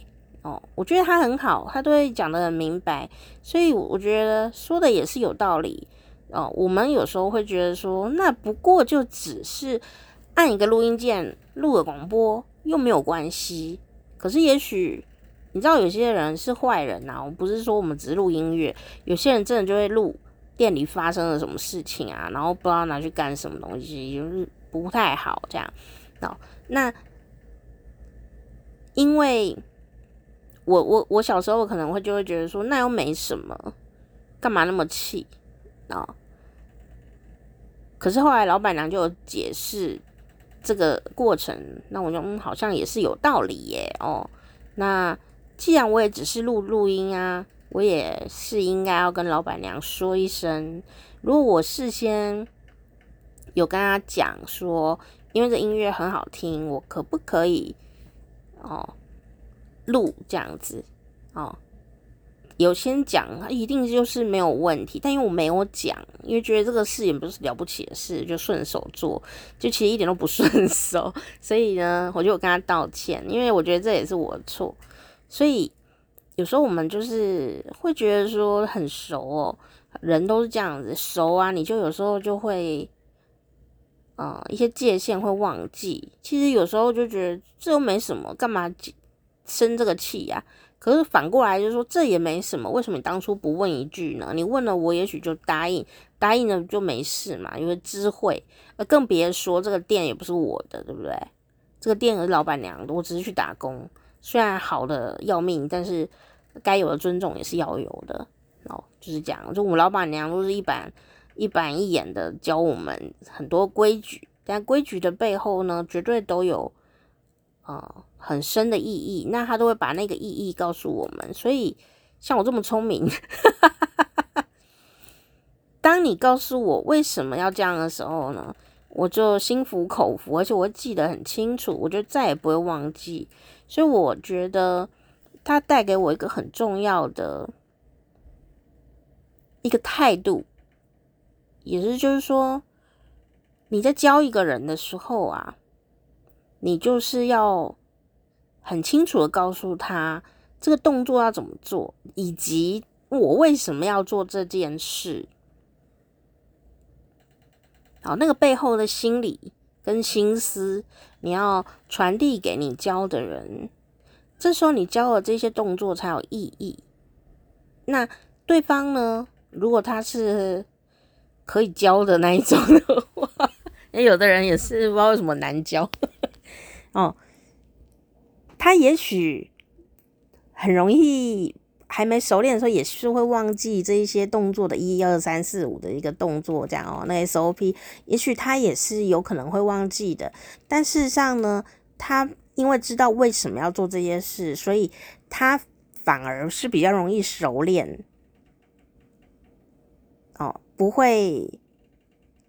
哦。我觉得他很好，他都会讲得很明白，所以我觉得说的也是有道理哦。我们有时候会觉得说，那不过就只是按一个录音键录个广播，又没有关系。可是也许你知道，有些人是坏人呐。我不是说我们只录音乐，有些人真的就会录。店里发生了什么事情啊？然后不知道拿去干什么东西，就是不太好这样。哦，那因为我我我小时候可能会就会觉得说，那又没什么，干嘛那么气啊？可是后来老板娘就解释这个过程，那我就嗯，好像也是有道理耶。哦，那既然我也只是录录音啊。我也是应该要跟老板娘说一声，如果我事先有跟她讲说，因为这音乐很好听，我可不可以哦录这样子哦？有先讲，一定就是没有问题。但因为我没有讲，因为觉得这个事也不是了不起的事，就顺手做，就其实一点都不顺手，所以呢，我就跟她道歉，因为我觉得这也是我的错，所以。有时候我们就是会觉得说很熟哦，人都是这样子熟啊，你就有时候就会，呃，一些界限会忘记。其实有时候就觉得这又没什么，干嘛生这个气呀？可是反过来就是说，这也没什么，为什么你当初不问一句呢？你问了我，也许就答应，答应了就没事嘛，因为知会。呃，更别说这个店也不是我的，对不对？这个店是老板娘，我只是去打工，虽然好的要命，但是该有的尊重也是要有的。哦，就是这样，就我们老板娘都是一板一板一眼的教我们很多规矩，但规矩的背后呢，绝对都有。啊、呃，很深的意义，那他都会把那个意义告诉我们。所以，像我这么聪明，[LAUGHS] 当你告诉我为什么要这样的时候呢，我就心服口服，而且我记得很清楚，我就再也不会忘记。所以，我觉得他带给我一个很重要的一个态度，也是就是说，你在教一个人的时候啊。你就是要很清楚的告诉他这个动作要怎么做，以及我为什么要做这件事。好，那个背后的心理跟心思，你要传递给你教的人。这时候你教的这些动作才有意义。那对方呢？如果他是可以教的那一种的话，那有的人也是不知道为什么难教。哦，他也许很容易还没熟练的时候，也是会忘记这一些动作的一二三四五的一个动作，这样哦。那 SOP 也许他也是有可能会忘记的，但事实上呢，他因为知道为什么要做这些事，所以他反而是比较容易熟练。哦，不会。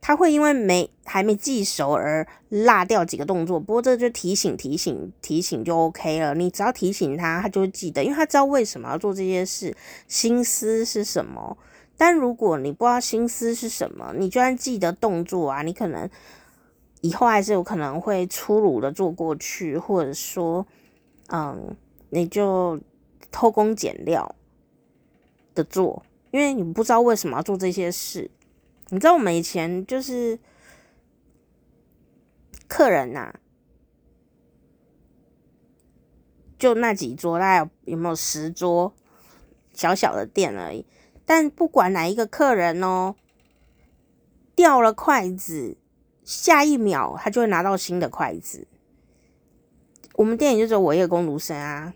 他会因为没还没记熟而落掉几个动作，不过这就提醒提醒提醒就 OK 了。你只要提醒他，他就会记得，因为他知道为什么要做这些事，心思是什么。但如果你不知道心思是什么，你就算记得动作啊，你可能以后还是有可能会粗鲁的做过去，或者说，嗯，你就偷工减料的做，因为你不知道为什么要做这些事。你知道我们以前就是客人呐、就那几桌，大概有没有十桌小小的店而已。但不管哪一个客人哦，掉了筷子，下一秒他就会拿到新的筷子。我们店里就只有我一个工读生啊，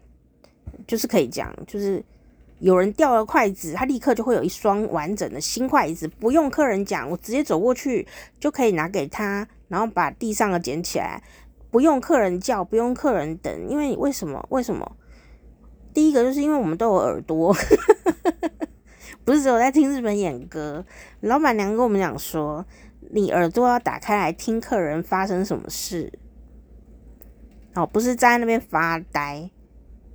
就是可以讲，就是。有人掉了筷子，他立刻就会有一双完整的新筷子，不用客人讲，我直接走过去就可以拿给他，然后把地上的捡起来，不用客人叫，不用客人等，因为为什么？为什么？第一个就是因为我们都有耳朵，[LAUGHS] 不是只有在听日本演歌。老板娘跟我们讲说，你耳朵要打开来听客人发生什么事，哦，不是站在那边发呆，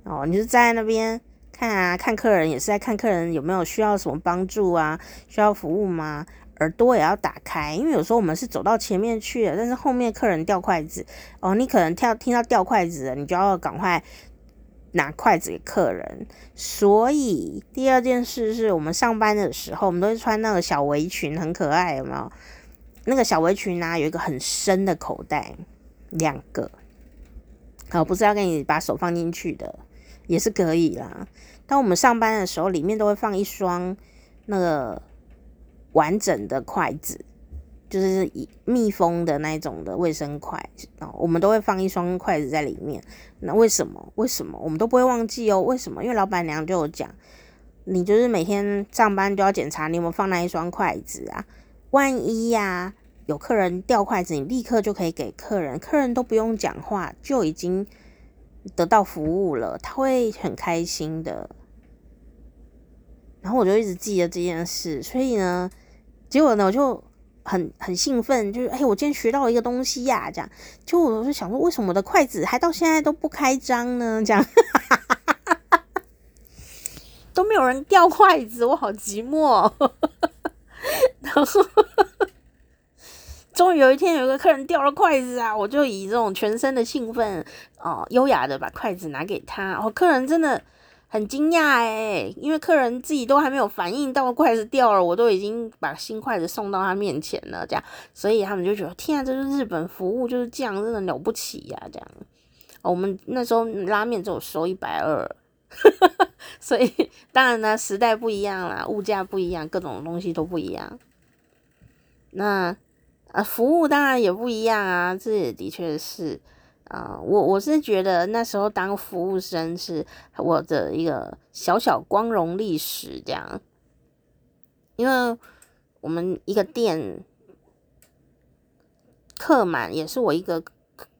哦，你是站在那边。看啊，看客人也是在看客人有没有需要什么帮助啊，需要服务吗？耳朵也要打开，因为有时候我们是走到前面去了，但是后面客人掉筷子哦，你可能跳听到掉筷子了，你就要赶快拿筷子给客人。所以第二件事是我们上班的时候，我们都会穿那个小围裙，很可爱，有没有？那个小围裙呢，有一个很深的口袋，两个，哦，不是要给你把手放进去的。也是可以啦。当我们上班的时候，里面都会放一双那个完整的筷子，就是密封的那种的卫生筷哦。我们都会放一双筷子在里面。那为什么？为什么？我们都不会忘记哦。为什么？因为老板娘就有讲，你就是每天上班都要检查你有没有放那一双筷子啊。万一呀、有客人掉筷子，你立刻就可以给客人，客人都不用讲话就已经。得到服务了，他会很开心的。然后我就一直记得这件事，所以呢，结果呢，我就很很兴奋，就是哎，我今天学到了一个东西呀，这样。就我就想说，为什么我的筷子还到现在都不开张呢？这样，[LAUGHS] 都没有人掉筷子，我好寂寞。[LAUGHS] 然后。终于有一天，有一个客人掉了筷子啊！我就以这种全身的兴奋哦，优雅的把筷子拿给他。哦，客人真的很惊讶诶，因为客人自己都还没有反应到筷子掉了，我都已经把新筷子送到他面前了。这样，所以他们就觉得天啊，这是日本服务就是这样，真的了不起呀！这样，哦，我们那时候拉面只有收一百二，所以当然呢，时代不一样啦，物价不一样，各种东西都不一样。那呃，服务当然也不一样啊，这也的确是啊、我我是觉得那时候当服务生是我的一个小小光荣历史，这样，因为我们一个店客满也是我一个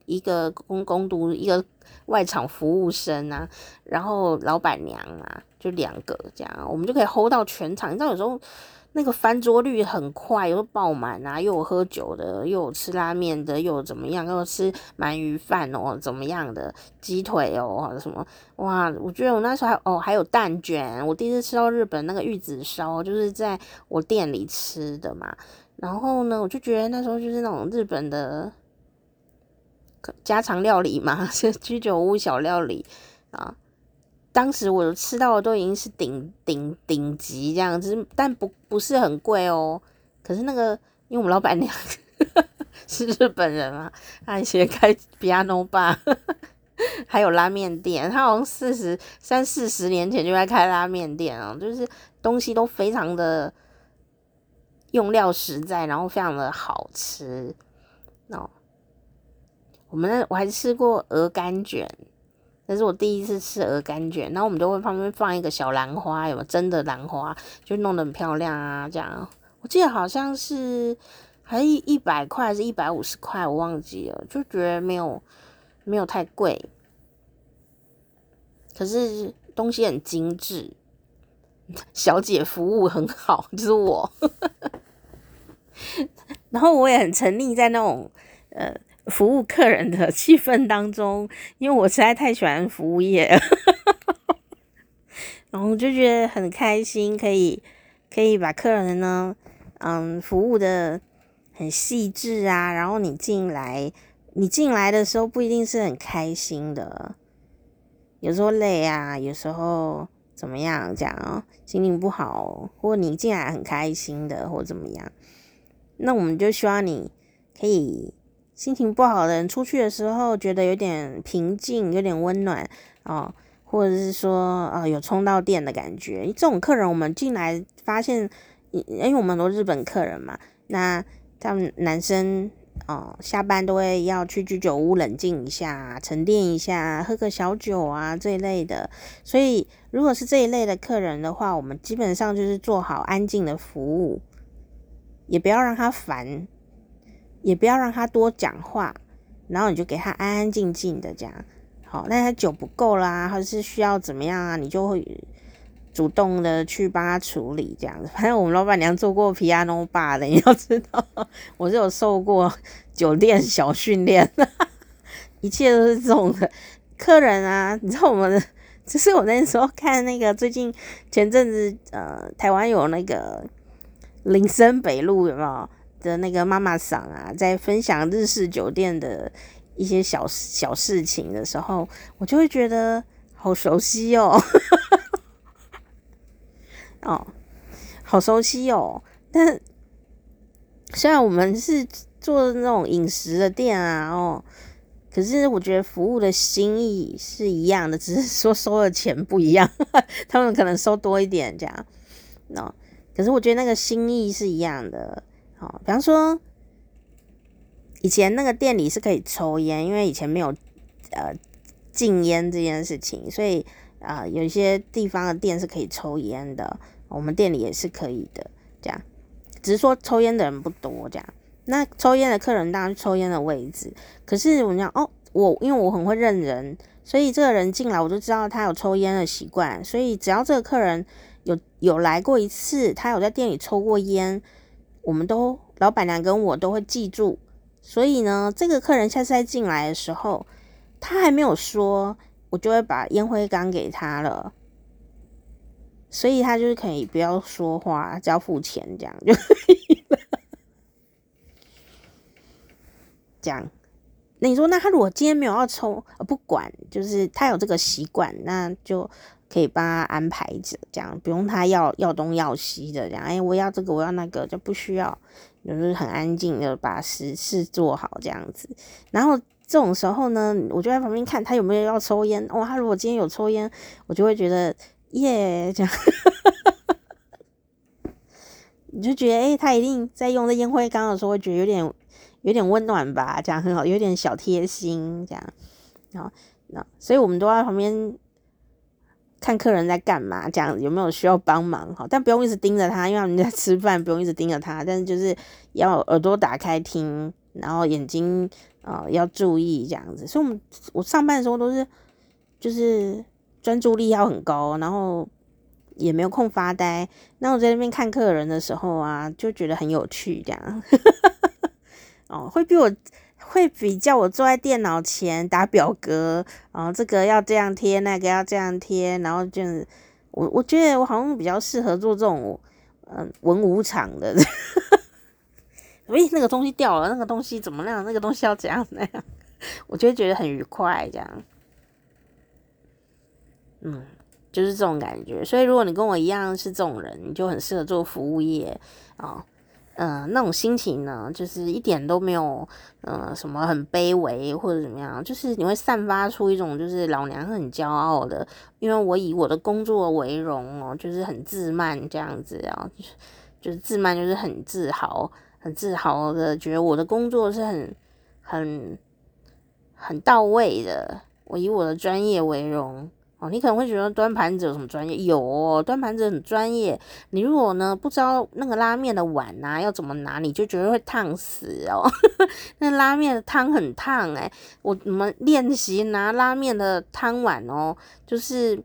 一个工工读一个。外场服务生啊，然后老板娘啊，就两个这样，我们就可以 hold 到全场。你知道有时候那个翻桌率很快，又爆满啊，又有喝酒的，又有吃拉面的，又有怎么样，又有吃鳗鱼饭哦，怎么样的鸡腿哦，什么哇？我觉得我那时候还哦还有蛋卷，我第一次吃到日本那个玉子烧，就是在我店里吃的嘛。然后呢，我就觉得那时候就是那种日本的。家常料理嘛，是 [LAUGHS] 居酒屋小料理啊。当时我吃到的都已经是顶顶顶级这样子，但不不是很贵哦。可是那个，因为我们老板娘 [LAUGHS] 是日本人嘛，他以前开 piano bar，[LAUGHS] 还有拉面店，他好像四十三四十年前就在开拉面店啊，就是东西都非常的用料实在，然后非常的好吃哦。我们那我还吃过鹅肝卷，那是我第一次吃鹅肝卷。然后我们就会旁边放一个小兰花，有没有真的兰花，就弄得很漂亮啊。这样，我记得好像是还一一百块还是一百五十块，我忘记了，就觉得没有没有太贵，可是东西很精致，小姐服务很好，就是我。[LAUGHS] 然后我也很沉溺在那种呃。服务客人的气氛当中，[LAUGHS] 因为我实在太喜欢服务业了，[LAUGHS] 然后就觉得很开心，可以可以把客人呢，嗯，服务的很细致啊。然后你进来，你进来的时候不一定是很开心的，有时候累啊，有时候怎么样这样，心情不好，或你进来很开心的，或怎么样，那我们就希望你可以。心情不好的人出去的时候，觉得有点平静，有点温暖哦，或者是说，呃，有充到电的感觉。这种客人，我们进来发现，因为我们都日本客人嘛，那他们男生哦，下班都会要去居酒屋冷静一下，沉淀一下，喝个小酒啊这一类的。所以，如果是这一类的客人的话，我们基本上就是做好安静的服务，也不要让他烦。也不要让他多讲话，然后你就给他安安静静的这样。好，那他酒不够啦，或者是需要怎么样啊，你就会主动的去帮他处理这样子。反正我们老板娘做过 piano bar 的，你要知道，我是有受过酒店小训练，一切都是这种的。客人啊，你知道我们，就是我那时候看那个最近前阵子呃，台湾有那个林森北路有没有？的那个妈妈桑啊，在分享日式酒店的一些小小事情的时候，我就会觉得好熟悉哦，[LAUGHS] 哦，好熟悉哦。但虽然我们是做那种饮食的店啊，哦，可是我觉得服务的心意是一样的，只是说收的钱不一样，[LAUGHS] 他们可能收多一点这样，哦，可是我觉得那个心意是一样的。好，比方说，以前那个店里是可以抽烟，因为以前没有呃禁烟这件事情，所以啊、有一些地方的店是可以抽烟的，我们店里也是可以的，这样，只是说抽烟的人不多，这样。那抽烟的客人当然抽烟的位置，可是我讲哦，我因为我很会认人，所以这个人进来我就知道他有抽烟的习惯，所以只要这个客人有有来过一次，他有在店里抽过烟。我们都老板娘跟我都会记住，所以呢，这个客人下次再进来的时候，他还没有说，我就会把烟灰缸给他了，所以他就是可以不要说话，只要付钱这样就可以了。这样，那你说，那他如果今天没有要抽，不管，就是他有这个习惯，那就。可以帮他安排着，这样不用他要要东要西的，这样哎，我要这个，我要那个，就不需要，就是很安静的把实事做好这样子。然后这种时候呢，我就在旁边看他有没有要抽烟。哇，他如果今天有抽烟，我就会觉得耶，这样，你 [LAUGHS] 就觉得诶、他一定在用这烟灰缸的时候，会觉得有点有点温暖吧，这样很好，有点小贴心这样。然后那所以我们都在旁边看客人在干嘛，这样有没有需要帮忙哈？但不用一直盯着他，因为他们在吃饭，不用一直盯着他。但是就是要耳朵打开听，然后眼睛。啊、要注意这样子，所以我们我上班的时候都是就是专注力要很高，然后也没有空发呆。那我在那边看客人的时候啊，就觉得很有趣，这样 [LAUGHS] 哦，会比我会比较我坐在电脑前打表格，啊、哦，这个要这样贴，那个要这样贴，然后就是我我觉得我好像比较适合做这种嗯、文武场的。[LAUGHS] 诶，那个东西掉了，那个东西怎么样？那个东西要怎样那样？[LAUGHS] 我就觉得很愉快，这样，嗯，就是这种感觉。所以，如果你跟我一样是这种人，你就很适合做服务业啊。嗯、那种心情呢，就是一点都没有，呃，什么很卑微或者怎么样，就是你会散发出一种，就是老娘很骄傲的，因为我以我的工作为荣哦，就是很自满这样子啊，就是就是自满，就是很自豪。很自豪的觉得我的工作是很很很到位的，我以我的专业为荣哦。你可能会觉得端盘子有什么专业？有哦，端盘子很专业。你如果呢不知道那个拉面的碗啊要怎么拿，你就觉得会烫死哦。[LAUGHS] 那拉面的汤很烫诶，我们练习拿拉面的汤碗哦，就是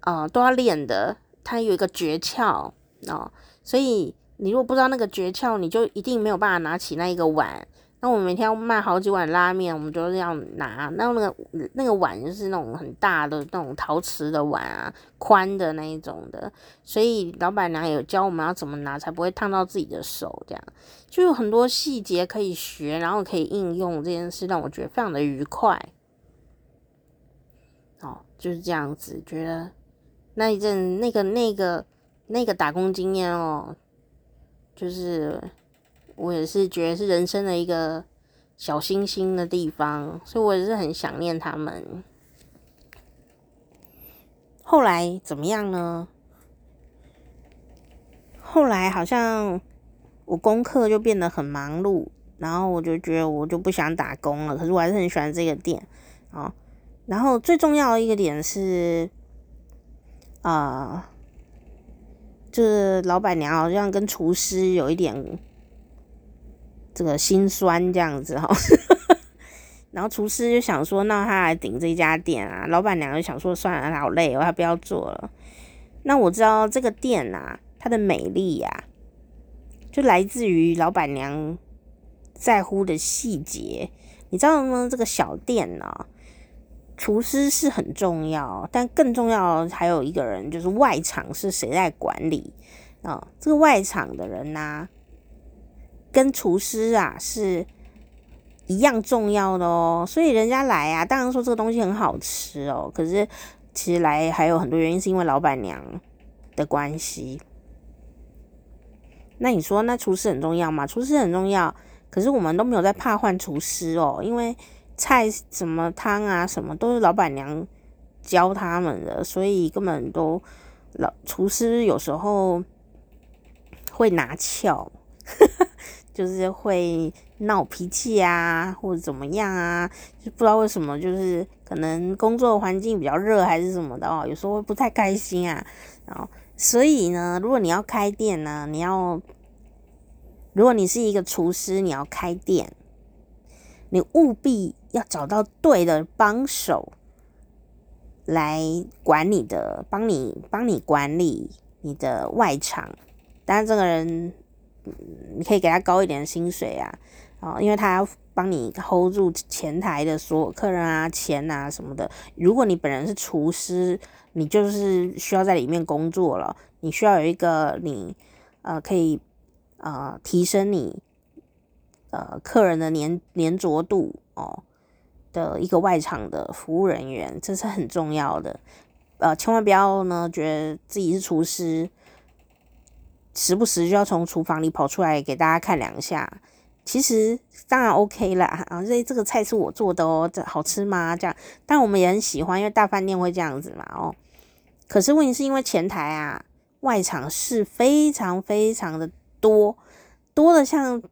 啊、都要练的，它有一个诀窍哦，所以。你如果不知道那个诀窍，你就一定没有办法拿起那一个碗。那我每天要卖好几碗拉面，我们就是要拿。那那个那个碗就是那种很大的那种陶瓷的碗啊，宽的那一种的。所以老板娘有教我们要怎么拿，才不会烫到自己的手。这样就有很多细节可以学，然后可以应用。这件事让我觉得非常的愉快。哦，就是这样子，觉得那一阵那个那个那个打工经验哦。就是我也是觉得是人生的一个小星星的地方，所以我也是很想念他们。后来怎么样呢？后来好像我功课就变得很忙碌，然后我就觉得我就不想打工了。可是我还是很喜欢这个店啊。然后最重要的一个点是啊。就是老板娘好像跟厨师有一点这个心酸这样子哈，[LAUGHS] 然后厨师就想说，那他来顶这家店啊，老板娘就想说，算了，好累哦，他不要做了。那我知道这个店啊，它的美丽呀，就来自于老板娘在乎的细节，你知道吗？这个小店呢。厨师是很重要，但更重要还有一个人，就是外场是谁在管理啊、这个外场的人呐、跟厨师啊是一样重要的哦。所以人家来啊，当然说这个东西很好吃哦。可是其实来还有很多原因，是因为老板娘的关系。那你说，那厨师很重要吗？厨师很重要，可是我们都没有在怕换厨师哦，因为。菜什么汤啊，什么都是老板娘教他们的，所以根本都老厨师有时候会拿翘，[LAUGHS] 就是会闹脾气啊，或者怎么样啊，就不知道为什么，就是可能工作环境比较热还是什么的哦，有时候会不太开心啊。然后，所以呢，如果你要开店呢，你要如果你是一个厨师，你要开店，你务必。要找到对的帮手来管你的，帮你帮你管理你的外场。当然，这个人你可以给他高一点薪水啊，啊，因为他要帮你 hold 住前台的所有客人啊、钱啊什么的。如果你本人是厨师，你就是需要在里面工作了，你需要有一个你呃可以呃提升你呃客人的黏黏着度哦。的一个外场的服务人员，这是很重要的。呃，千万不要呢，觉得自己是厨师，时不时就要从厨房里跑出来给大家看两下。其实当然 OK 啦，啊，这这个菜是我做的哦，这好吃吗？这样，但我们也很喜欢，因为大饭店会这样子嘛，哦。可是问题是因为前台啊，外场是非常非常的多，多的像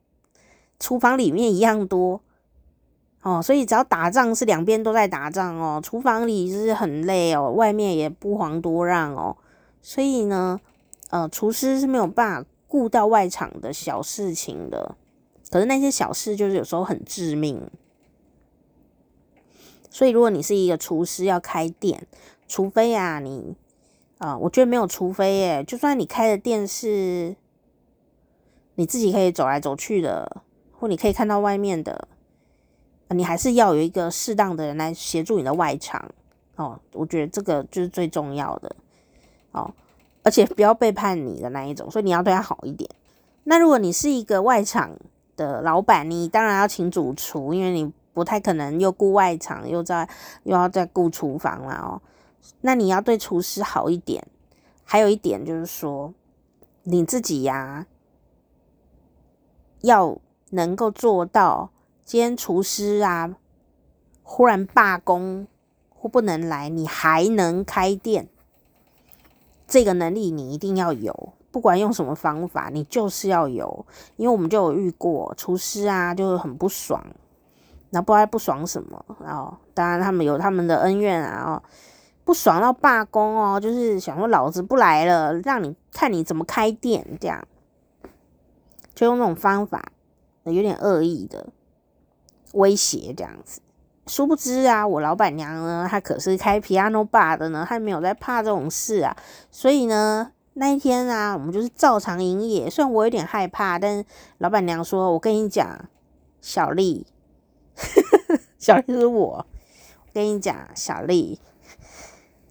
厨房里面一样多，哦，所以只要打仗是两边都在打仗哦，厨房里就是很累哦，外面也不遑多让哦，所以呢，呃，厨师是没有办法顾到外场的小事情的。可是那些小事就是有时候很致命，所以如果你是一个厨师要开店，除非啊你啊、我觉得没有除非耶，就算你开的店是你自己可以走来走去的，或你可以看到外面的，你还是要有一个适当的人来协助你的外场哦。我觉得这个就是最重要的哦，而且不要背叛你的那一种，所以你要对他好一点。那如果你是一个外场，的老板，你当然要请主厨，因为你不太可能又顾外场，又在又要再顾厨房了哦。那你要对厨师好一点。还有一点就是说，你自己呀、要能够做到，今天厨师啊忽然罢工或不能来，你还能开店，这个能力你一定要有。不管用什么方法，你就是要有，因为我们就有遇过厨师啊，就很不爽，那不知道不爽什么，然后当然他们有他们的恩怨啊，不爽到罢工哦，就是想说老子不来了，让你看你怎么开店，这样就用那种方法，有点恶意的威胁这样子。殊不知啊，我老板娘呢，她可是开 piano bar 的呢，她没有在怕这种事啊，所以呢。那一天啊，我们就是照常营业。虽然我有点害怕，但老板娘说：“我跟你讲，小丽，小丽是我。我跟你讲，小丽，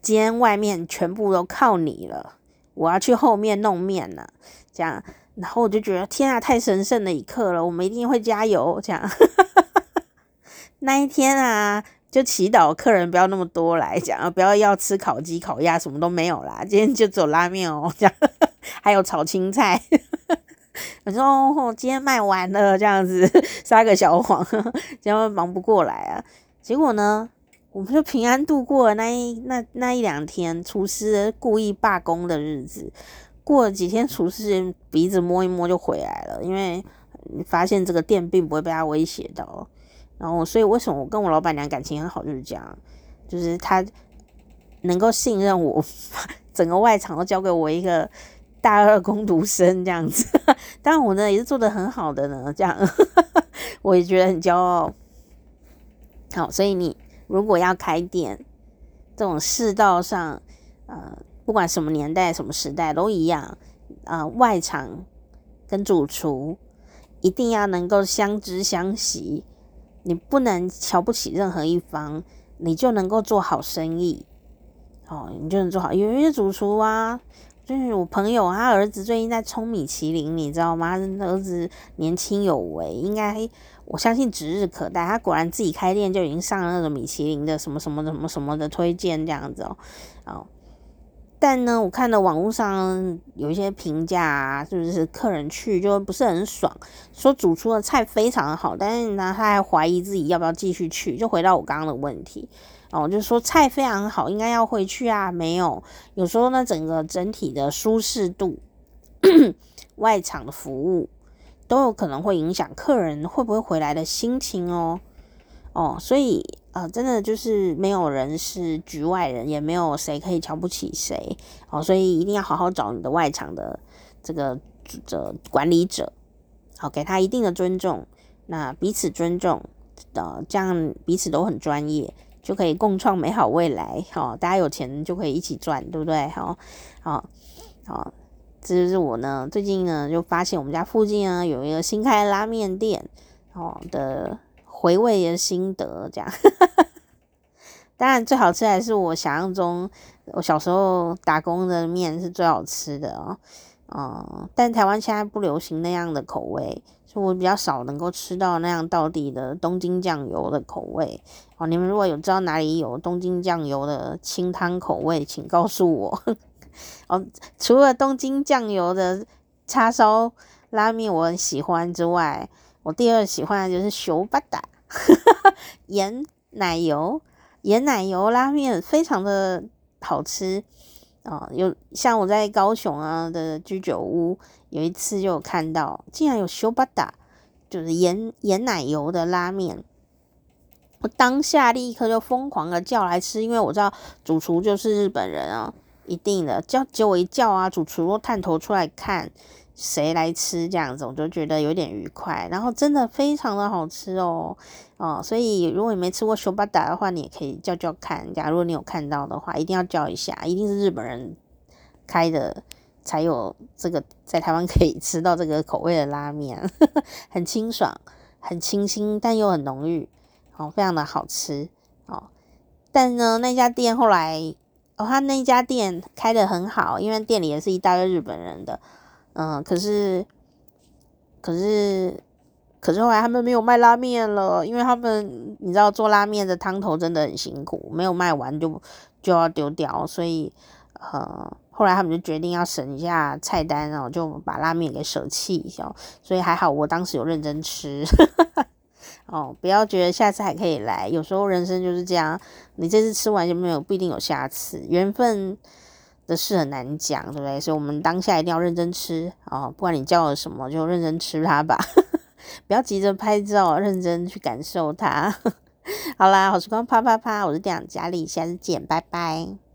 今天外面全部都靠你了。我要去后面弄面了。这样，然后我就觉得天啊，太神圣的一刻了，我们一定会加油。这样，那一天啊。”就祈祷客人不要那么多来讲，不要要吃烤鸡、烤鸭，什么都没有啦。今天就走拉面哦，这样 [LAUGHS] 还有炒青菜。[LAUGHS] 我说哦，今天卖完了，这样子撒个小谎，这样忙不过来啊。结果呢，我们就平安度过了那一那那一两天厨师故意罢工的日子。过了几天，厨师鼻子摸一摸就回来了，因为发现这个店并不会被他威胁到。然后，所以为什么我跟我老板娘感情很好，就是这样，就是她能够信任我，[LAUGHS] 整个外场都交给我一个大二工读生这样子。[LAUGHS] 当然，我呢也是做的很好的呢，这样 [LAUGHS] 我也觉得很骄傲。好，所以你如果要开店，这种世道上，呃，不管什么年代、什么时代都一样，啊、呃，外场跟主厨一定要能够相知相惜。你不能瞧不起任何一方，你就能够做好生意，哦，你就能做好。有一些主厨啊，就是我朋友，他儿子最近在冲米其林，你知道吗？儿子年轻有为，应该我相信指日可待。他果然自己开店就已经上了那个米其林的什么什么什么什么的推荐这样子哦，哦。但呢，我看到网络上有一些评价啊，是不是客人去就不是很爽，说主厨的菜非常好，但是呢，他还怀疑自己要不要继续去，就回到我刚刚的问题哦，就是说菜非常好，应该要回去啊，没有，有时候呢，整个整体的舒适度、[COUGHS] 外场的服务都有可能会影响客人会不会回来的心情哦，哦，所以。啊、真的就是没有人是局外人，也没有谁可以瞧不起谁哦，所以一定要好好找你的外场的这个这管理者，好，给他一定的尊重，那彼此尊重，呃，这样彼此都很专业，就可以共创美好未来。好、哦，大家有钱就可以一起赚，对不对？好，好，好，这就是我呢，最近呢就发现我们家附近呢有一个新开的拉面店，哦的。回味的心得，这样，[LAUGHS] 当然最好吃还是我想象中，我小时候打工的面是最好吃的哦。嗯，但台湾现在不流行那样的口味，所以我比较少能够吃到那样到底的东京酱油的口味哦。你们如果有知道哪里有东京酱油的清汤口味，请告诉我哦。除了东京酱油的叉烧拉面我很喜欢之外，我第二喜欢的就是熊巴达 [LAUGHS] 盐奶油盐奶油拉面，非常的好吃啊！有像我在高雄啊的居酒屋，有一次就有看到，竟然有修巴达，就是盐盐奶油的拉面。我当下立刻就疯狂的叫来吃，因为我知道主厨就是日本人啊，一定的叫结果一叫啊，主厨都探头出来看。谁来吃这样子，我就觉得有点愉快，然后真的非常的好吃哦，哦，所以如果你没吃过熊巴达的话，你也可以叫叫看。假如你有看到的话，一定要叫一下，一定是日本人开的，才有这个在台湾可以吃到这个口味的拉面，[LAUGHS] 很清爽，很清新，但又很浓郁，哦，非常的好吃哦。但呢，那家店后来，哦，他那家店开得很好，因为店里也是一大堆日本人的。嗯，可是，可是，可是后来他们没有卖拉面了，因为他们你知道做拉面的汤头真的很辛苦，没有卖完就就要丢掉，所以呃，后来他们就决定要省一下菜单，然后就把拉面给舍弃一下。所以还好，我当时有认真吃。[LAUGHS] 哦，不要觉得下次还可以来，有时候人生就是这样，你这次吃完就没有不一定有下次，缘分。的事很难讲，对不对？所以我们当下一定要认真吃哦，不管你叫了什么，就认真吃它吧，[LAUGHS] 不要急着拍照，认真去感受它。[LAUGHS] 好啦，好时光啪啪啪，我是店长佳丽，下次见，拜拜。